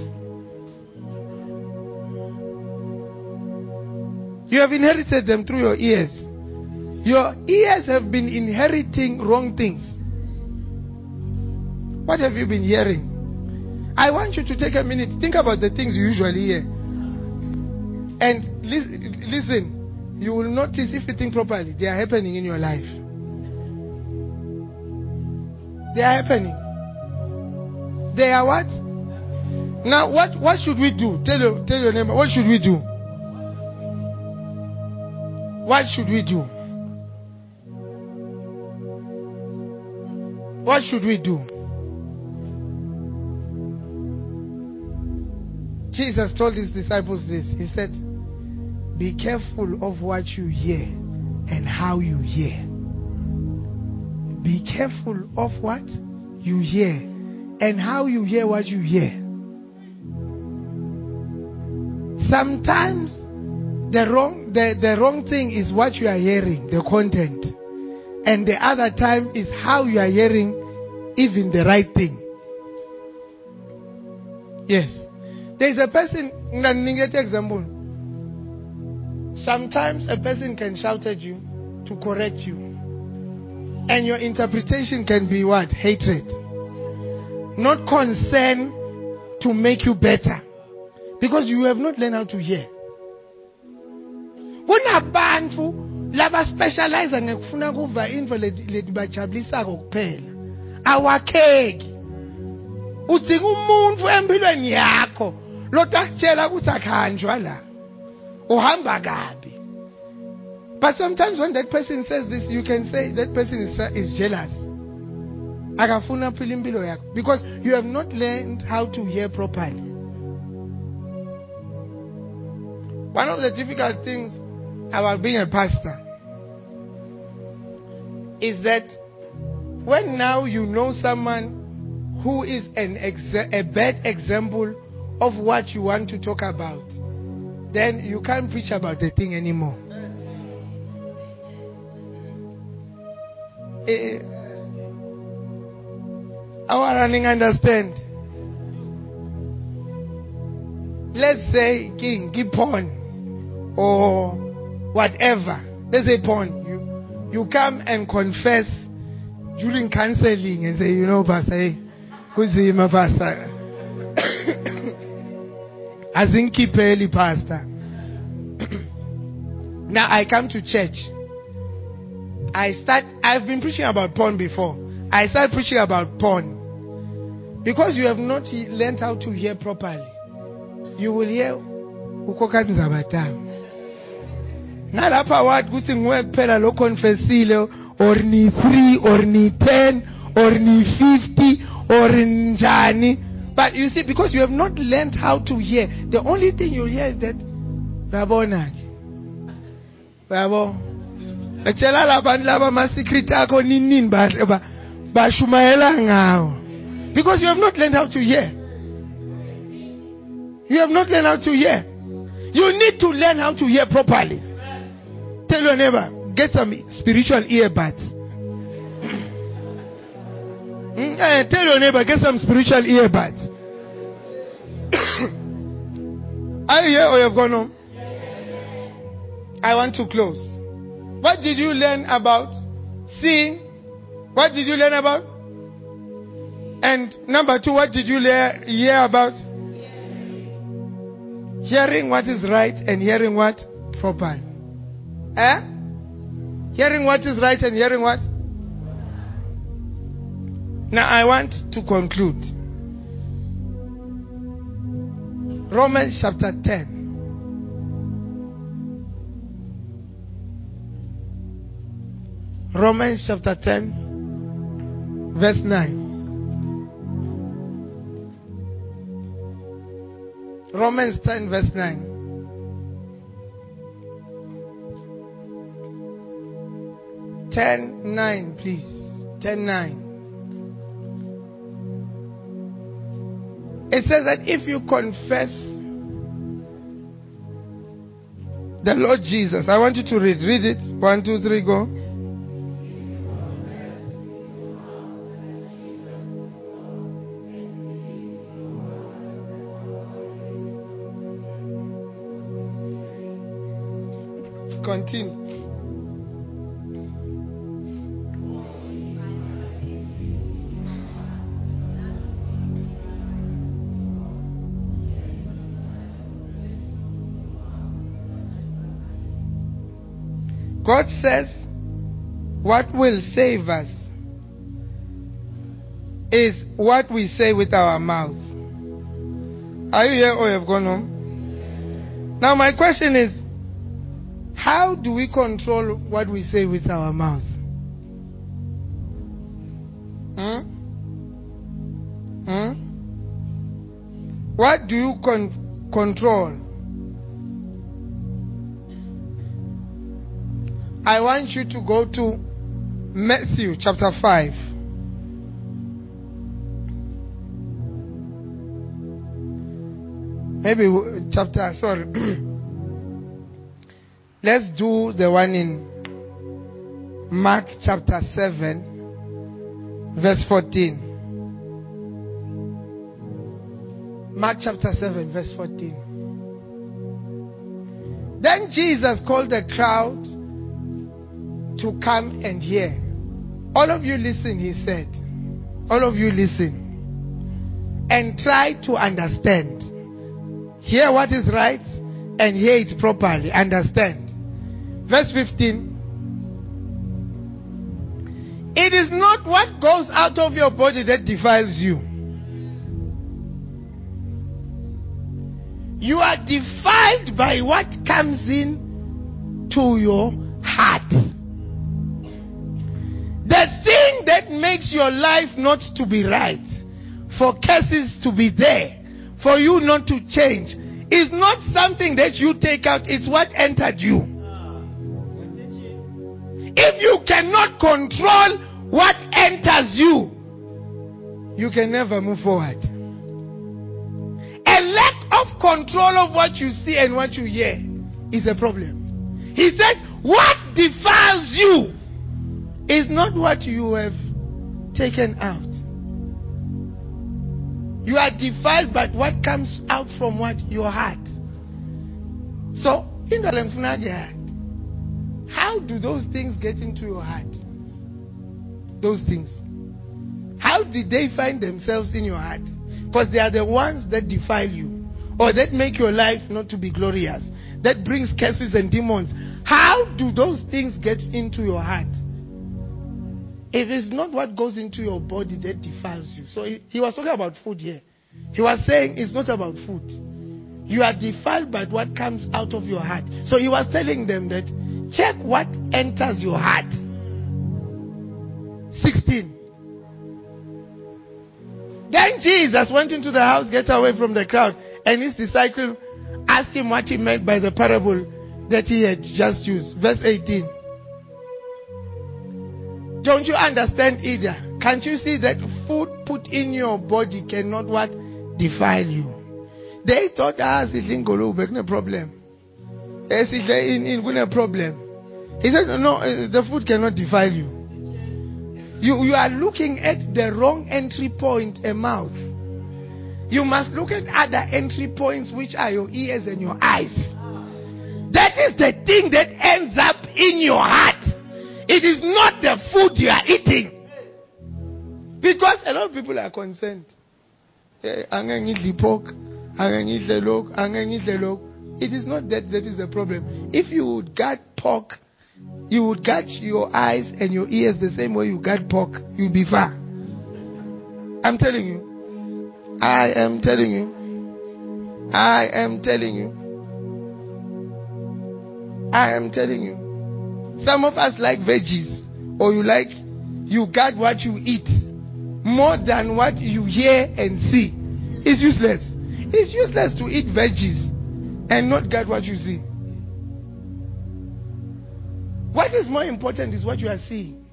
You have inherited them through your ears. Your ears have been inheriting wrong things what have you been hearing I want you to take a minute. Think about the things you usually hear. And li- listen, you will notice if you think properly, they are happening in your life. They are happening. They are what? Now, what, what should we do? Tell your, tell your neighbor, what should we do? What should we do? What should we do? Jesus told his disciples this. He said, Be careful of what you hear and how you hear. Be careful of what you hear and how you hear what you hear. Sometimes the wrong the, the wrong thing is what you are hearing, the content. And the other time is how you are hearing even the right thing. Yes. There is a person, example. Sometimes a person can shout at you to correct you. And your interpretation can be what? Hatred. Not concern to make you better. Because you have not learned how to hear. kunabantu laba specialize ngekufuna kuva info leti bajabulisako kuphela awakheki udzinga umuntu empilweni yakho lotakutshela ukuthi akhanjwa la. Uhamba kabi. But sometimes when that person says this you can say that person is, is jealous. Akafuna phila impilo yakho. Because you have not learned how to hear properly. One of the difficult things about being a pastor is that when now you know someone who is an exa- a bad example of what you want to talk about, then you can't preach about the thing anymore. Eh, our running understand. Let's say king, give or whatever. Let's say porn. You you come and confess during counseling and say, you know, Pastor, hey, kuzima Pastor. [coughs] Azinkipeli Pastor. [clears throat] now I come to church. I start I've been preaching about porn before. I start preaching about porn. Because you have not learned how to hear properly. You will hear ukokathi zabatama. nalapha wathi kuthi nguwe kuphela lo confessile or ni 3 or ni 10 or ni 50 or njani but you see because you have not learned how to hear the only thing you hear is that ninini bashumayela ngawo. Because you have not learned how to hear. You have not learned how to hear. You need to learn how to hear properly. Tell your neighbor, get some spiritual earbuds. [clears throat] Eh, tell your neighbor, get some spiritual earbuds. [coughs] Are you here or you've gone home? I want to close. What did you learn about seeing? What did you learn about? And number two, what did you learn, hear about? Hearing what is right and hearing what? Proper. Eh? Hearing what is right and hearing what? Now I want to conclude. Romans chapter 10. Romans chapter 10, verse 9. Romans 10, verse 9. Ten nine, please. Ten nine. Says that if you confess the Lord Jesus, I want you to read. Read it. One, two, three, go. God says what will save us is what we say with our mouths. Are you here or you have gone home? Now, my question is how do we control what we say with our mouth? Hmm? Hmm? What do you con- control? I want you to go to Matthew chapter 5. Maybe chapter, sorry. [clears throat] Let's do the one in Mark chapter 7, verse 14. Mark chapter 7, verse 14. Then Jesus called the crowd to come and hear. All of you listen, he said. All of you listen. And try to understand. Hear what is right and hear it properly. Understand. Verse 15. It is not what goes out of your body that defiles you. You are defiled by what comes in to your heart. Makes your life not to be right, for curses to be there, for you not to change, is not something that you take out, it's what entered you. If you cannot control what enters you, you can never move forward. A lack of control of what you see and what you hear is a problem. He says, What defiles you is not what you have taken out. You are defiled by what comes out from what? Your heart. So, in the heart, how do those things get into your heart? Those things. How did they find themselves in your heart? Because they are the ones that defile you or that make your life not to be glorious, that brings curses and demons. How do those things get into your heart? It is not what goes into your body that defiles you. So he, he was talking about food here. He was saying it's not about food. You are defiled by what comes out of your heart. So he was telling them that check what enters your heart. 16. Then Jesus went into the house, get away from the crowd, and his disciple asked him what he meant by the parable that he had just used. Verse 18. Don't you understand either? Can't you see that food put in your body cannot what? Defile you. They thought ah sidlingolo no problem. in in a problem. He said no, eh, the food cannot defile you. You you are looking at the wrong entry point, a mouth. You must look at other entry points, which are your ears and your eyes. That is the thing that ends up in your heart. It is not the food you are eating. Because a lot of people are concerned. I'm going to eat the pork. I'm going to eat the log. I'm going to eat the log. It is not that that is the problem. If you would guard pork, you would guard your eyes and your ears the same way you guard pork, you'll be far. I'm telling you. I am telling you. I am telling you. I am telling you. Some of us like veggies, or you like, you guard what you eat more than what you hear and see. It's useless. It's useless to eat veggies and not guard what you see. What is more important is what you are seeing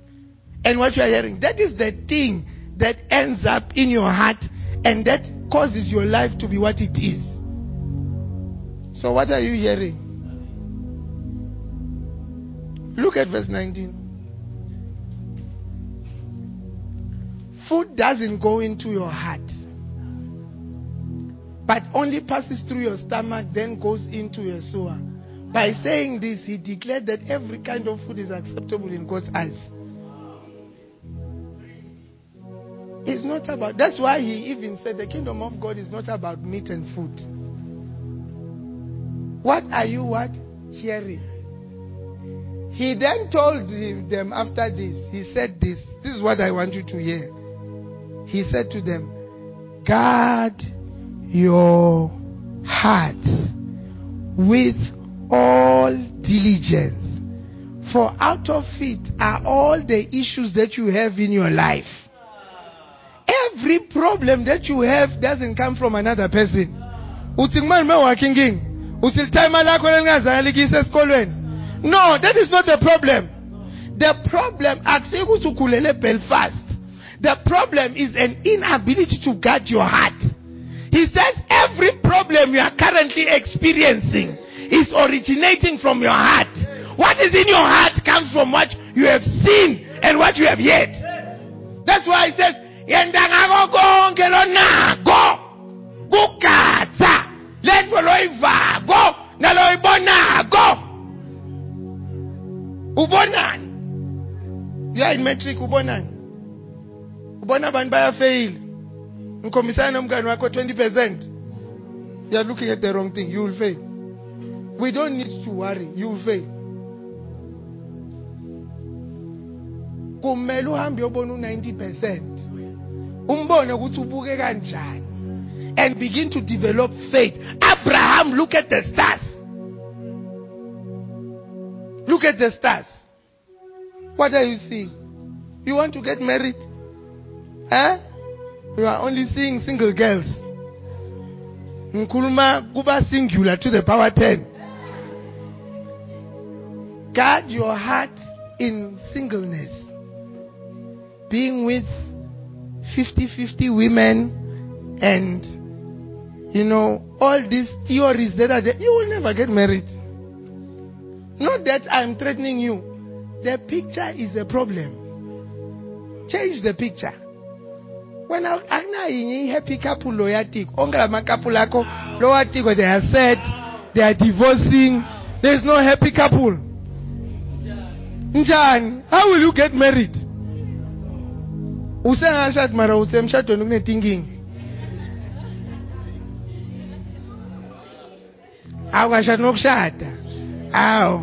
and what you are hearing. That is the thing that ends up in your heart and that causes your life to be what it is. So, what are you hearing? Look at verse 19. Food doesn't go into your heart, but only passes through your stomach, then goes into your sewer. By saying this, he declared that every kind of food is acceptable in God's eyes. It's not about, that's why he even said the kingdom of God is not about meat and food. What are you what? Hearing. He then told them after this, he said this. This is what I want you to hear. He said to them, Guard your heart with all diligence. For out of it are all the issues that you have in your life. Every problem that you have doesn't come from another person. Uthi kumanje mewakhe inkinga. Uthi lithayima lakho lelingazange likise esikolweni. No, that is not the problem. The problem Belfast. The problem is an inability to guard your heart. He says every problem you are currently experiencing is originating from your heart. What is in your heart comes from what you have seen and what you have heard. That's why he says, yenda you are ubonani ubona abantu bayafeyila? Ngikhombisana nomngane wakho 20% you are looking at the wrong thing. You will fail. We don't need to worry. You will fail. Kumele uhambe uyobona u90% umbone ukuthi ubuke kanjani. And begin to develop faith. Abraham look at the stars. Look at the stars. What are you seeing you want to get married? Eh? You are only seeing single girls. Ngikhuluma kuba singular to the power 10 guard your heart in singleness. Being with 50-50 women and you know all these theories that are there you will never get married. Not that i'm threatening you. The picture is a problem change the picture. Wena akunayo happy couple loyatiko onke la couple akho lowatiko they are sad they are divorcing. There is no happy couple. Njani? How will you get married? Usengashadi mara usemshadweni kunetinkinga awukashadi nokushada. Aw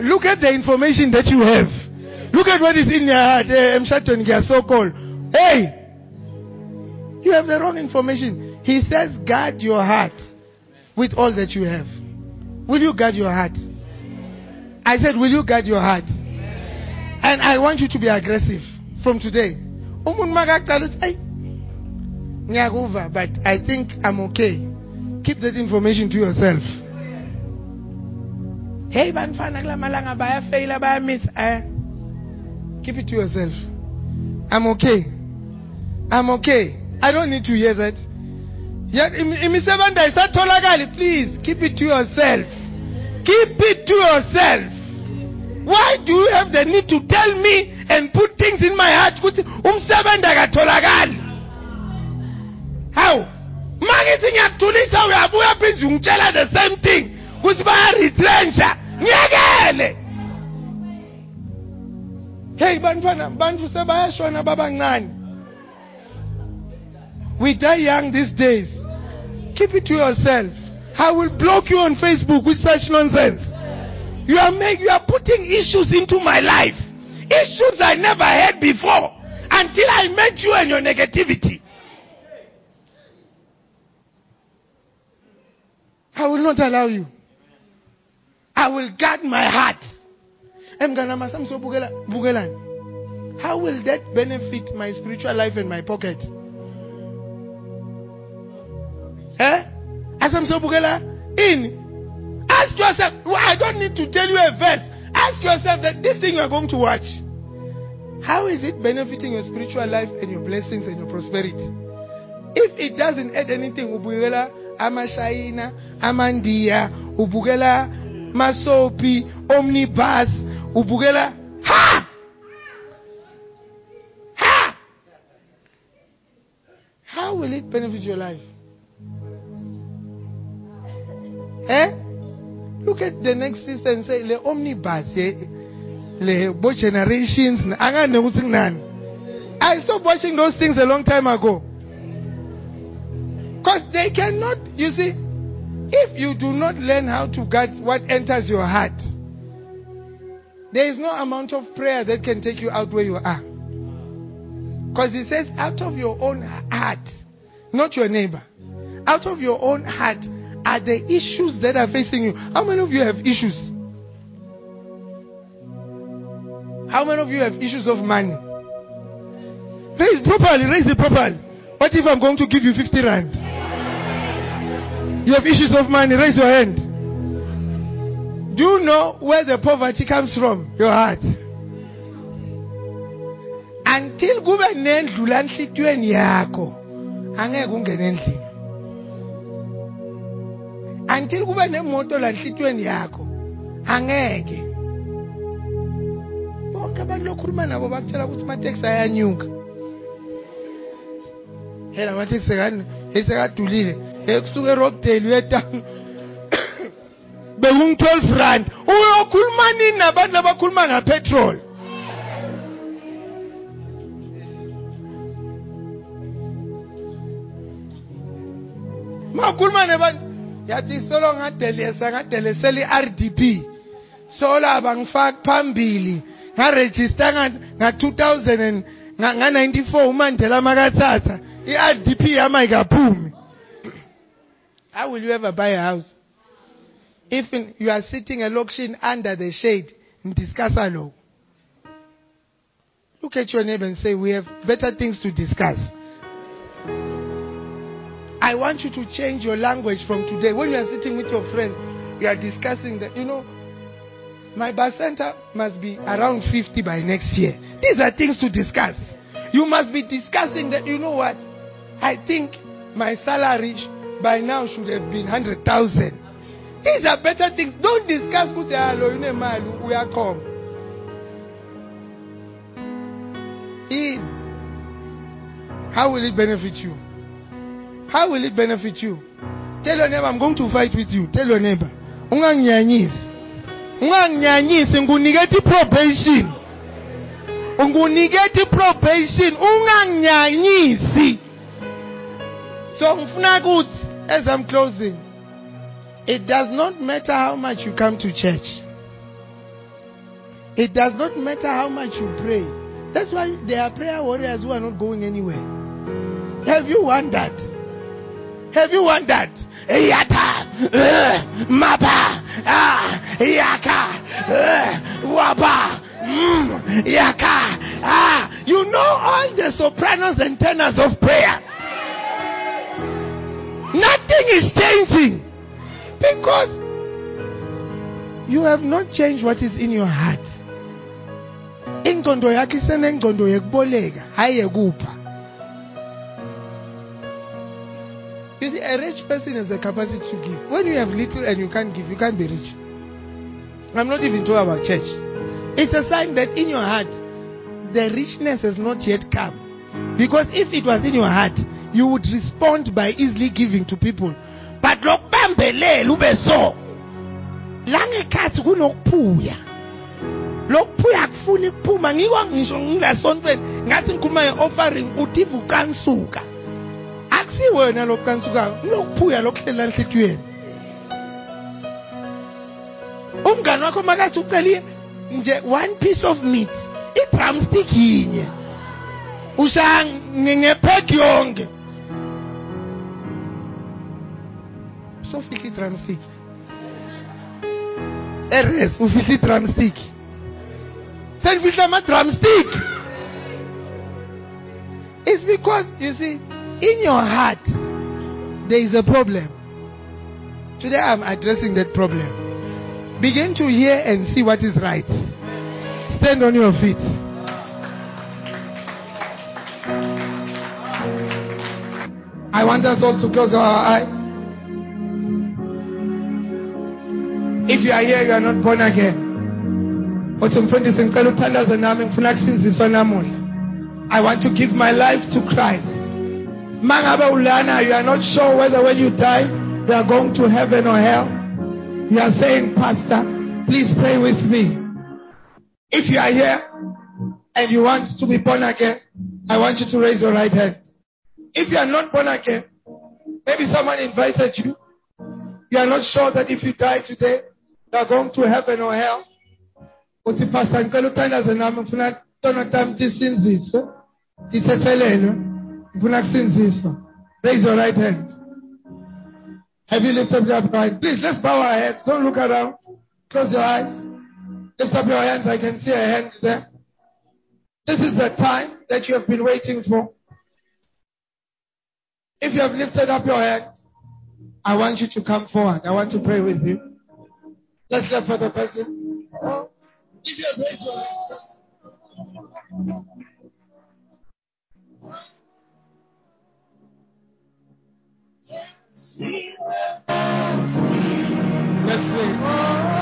look at the information that you have look at what is in your heart eh, emshadweni ngiyasokola hey! You have the wrong information. He says guard your heart with all that you have. Will you guard your heart? I said will you guard your heart? And i want you to be aggressive from today. Umuntu makaqala uthi but i think i'm okay. Keep that information to yourself. Hey bantfwana kula malanga bayafeyila bayamisa eh keep it to yourself. I'm okay. I'm okay. I don't need to hear that. Yet please keep it to yourself. Keep it to yourself. Why do you have the need to tell me and put things in my heart hawu mangithi ngiyakudulisa uyabuya phinzi ungitshela the same thing. Ukuthi bayaretrencha ngiyekele hey bantwana bantu sebayashona babancane we die young these days. Keep it to yourself. I will block you on facebook with such nonsense. You are make, you are putting issues into my life. Issues i never had before until i met you and your negativity. I will not allow you. I will guard my heart. How will that benefit my spiritual life and my pocket? Eh? Asamsobukela in. Ask yourself. I don't need to tell you a verse. Ask yourself that this thing you are going to watch. How is it benefiting your spiritual life and your blessings and your prosperity? If it doesn't add anything, ubukela Amashaina, Amandia, Ubugela, masopi, omnibus, ubukela ha! Ha! How will it benefit your life? Eh? Look at the next sister and say, le omnibus, le bo generations. I stopped watching those things a long time ago. Because they cannot, you see, if you do not learn how to guard what enters your heart, There is no amount of prayer that can take you out where you are. Because he says, out of your own heart, not your neighbor, out of your own heart are the issues that are facing you. How many of you have issues? How many of you have issues of money? Raise properly, raise it properly. What if I'm going to give you 50 rand? You have issues of money, raise your hand. Do you know where the poverty comes from? Your heart. Until kube nendlula enhlitweni yakho, angeke ungene endlini. Until kube nemoto la enhlitweni yakho, angeke. Bonke abantu lokhuluma nabo bakutshela ukuthi ama-taxi ayanyuka. Hela ama-taxi kani, esekadulile, ekusuka eRockdale uyetanga. beku-12 rand. Uyokhuluma nini nabantu abakhuluma ngapetroli makhuluma nebantu. Yathi solo ngadelesa ngadelesela i-rdp solaba ngifaki phambili. Ngarejista nga-2000 nga-94 umandela makathatha. I-rdp yama ikaphumi how will you ever buy a house? If you are sitting elokishini under the shade ndiscussa lokho look at your neighbor and say we have better things to discuss I want you to change your language from today. When you are sitting with your friends, you are discussing that, you know, my bar center must be around 50 by next year. These are things to discuss. You must be discussing that, you know what? I think my salary by now should have been 100,000. These are better things. Don't discuss with we are come. Eve, how will it benefit you? How will it benefit you? Tell your neighbor, I'm going to fight with you. Tell your neighbor. Unganginyanyisi. Unganginyanyisi nguniketa probation. Unguniketa probation. Unganginyanyisi. So ngifuna ukuthi as I'm closing it does not matter how much you come to church. It does not matter how much you pray. That's why there are prayer warriors who are not going anywhere. Have you wondered? Have you wondered? Yata, uh, mapa, ah, yaka, uh, waba, mm, yaka, ah. You know all the sopranos and tenors of prayer. Nothing is changing because you have not changed what is in your heart. ingqondo yakho isenengqondo yekuboleka hayi You see, a rich person has the capacity to give. When you have little and you can't give, you can't be rich. I'm not even talking about church. It's a sign that in your heart, the richness has not yet come. Because if it was in your heart, you would respond by easily giving to people. But lokubambelela ube so. La ngekhathi kunokuphuya. Lokuphuya akufuni kuphuma ngikho ngisho ngilasontweni ngathi ngikhuluma nge-offering uthi vukansuka. akusiwena lokucansukayo kulokuphuya lokuhlela enhlitiyweni umngane wakho makathi ucela nje one piece of meat i-drumstick yinye ushaya ngephek yonke sofihla i-drumstick eres ufihla i-drumstick senifihla ama-drumstick it's because you see in your heart, there is a problem. Today I'm addressing that problem. Begin to hear and see what is right. Stand on your feet. I want us all to close our eyes. If you are here, you are not born again. uthumfundisi ngicela uthandaze nami ngifuna kusinziswa namuhla i want to give my life to christ Mangabe ulana, you are not sure whether when you die, you are going to heaven or hell. You are saying, Pastor, please pray with me. If you are here and you want to be born again, I want you to raise your right hand. If you are not born again, maybe someone invited you. You are not sure that if you die today, you are going to heaven or hell. uthi pastor ngicela uthandaze nami ngifuna tono tami tisinziswe tithethelelwe ngifuna kusinziswa. Raise your right hand. Have you lifted up your hand please let's bow our heads. Don't look around. Close your eyes. Lift up your hands. I can see a hand there. This is the time that you have been waiting for. If you have lifted up your hand I want you to come forward. I want to pray with you. Let's clap for the person. Raised your hand, Let's sing.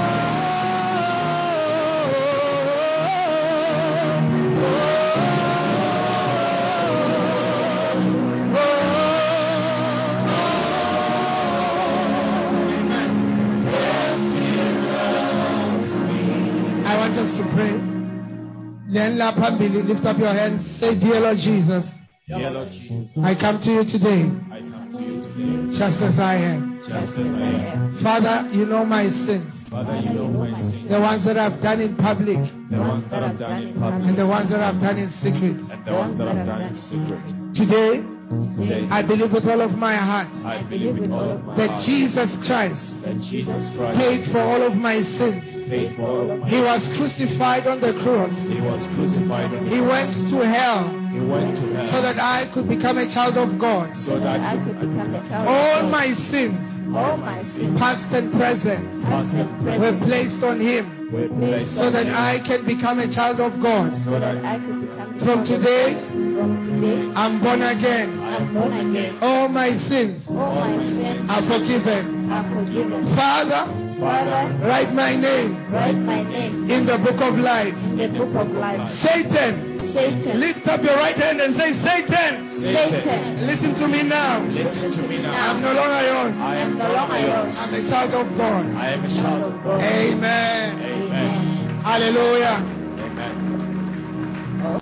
Lift up your hands. Say, Dear Lord Jesus, Dear Lord Jesus, I come to you today I come to you today just as I am. just as I am. Father, you know my sins, Father, you know my sins, the ones that I've done in public the ones that I've done in public, and the ones that I've done in secret. and the ones that I've done in secret. Today, Today, I believe with all of my heart I believe with all of my that heart Jesus Christ that Jesus Christ paid for all of my sins. paid for all of my He was crucified on the cross. He was crucified on the He went to hell He went to hell so that I could become a child of God. so that I could become a child All of God. my sins, all my sins, past and present, past and were placed on Him placed so on that him, I can become a child of God. so that I could become From today, From today, I'm born again. I'm born again. All my sins All my sins are forgiven. are forgiven. Father, Father, write my name write my name in the book of life. in the book of life. Satan, Satan, lift up your right hand and say, Satan, Satan, listen to me now. Listen to me I'm no longer yours. I am no longer yours. I'm a child of God. I am a child of God. Amen. Amen. Hallelujah. Amen.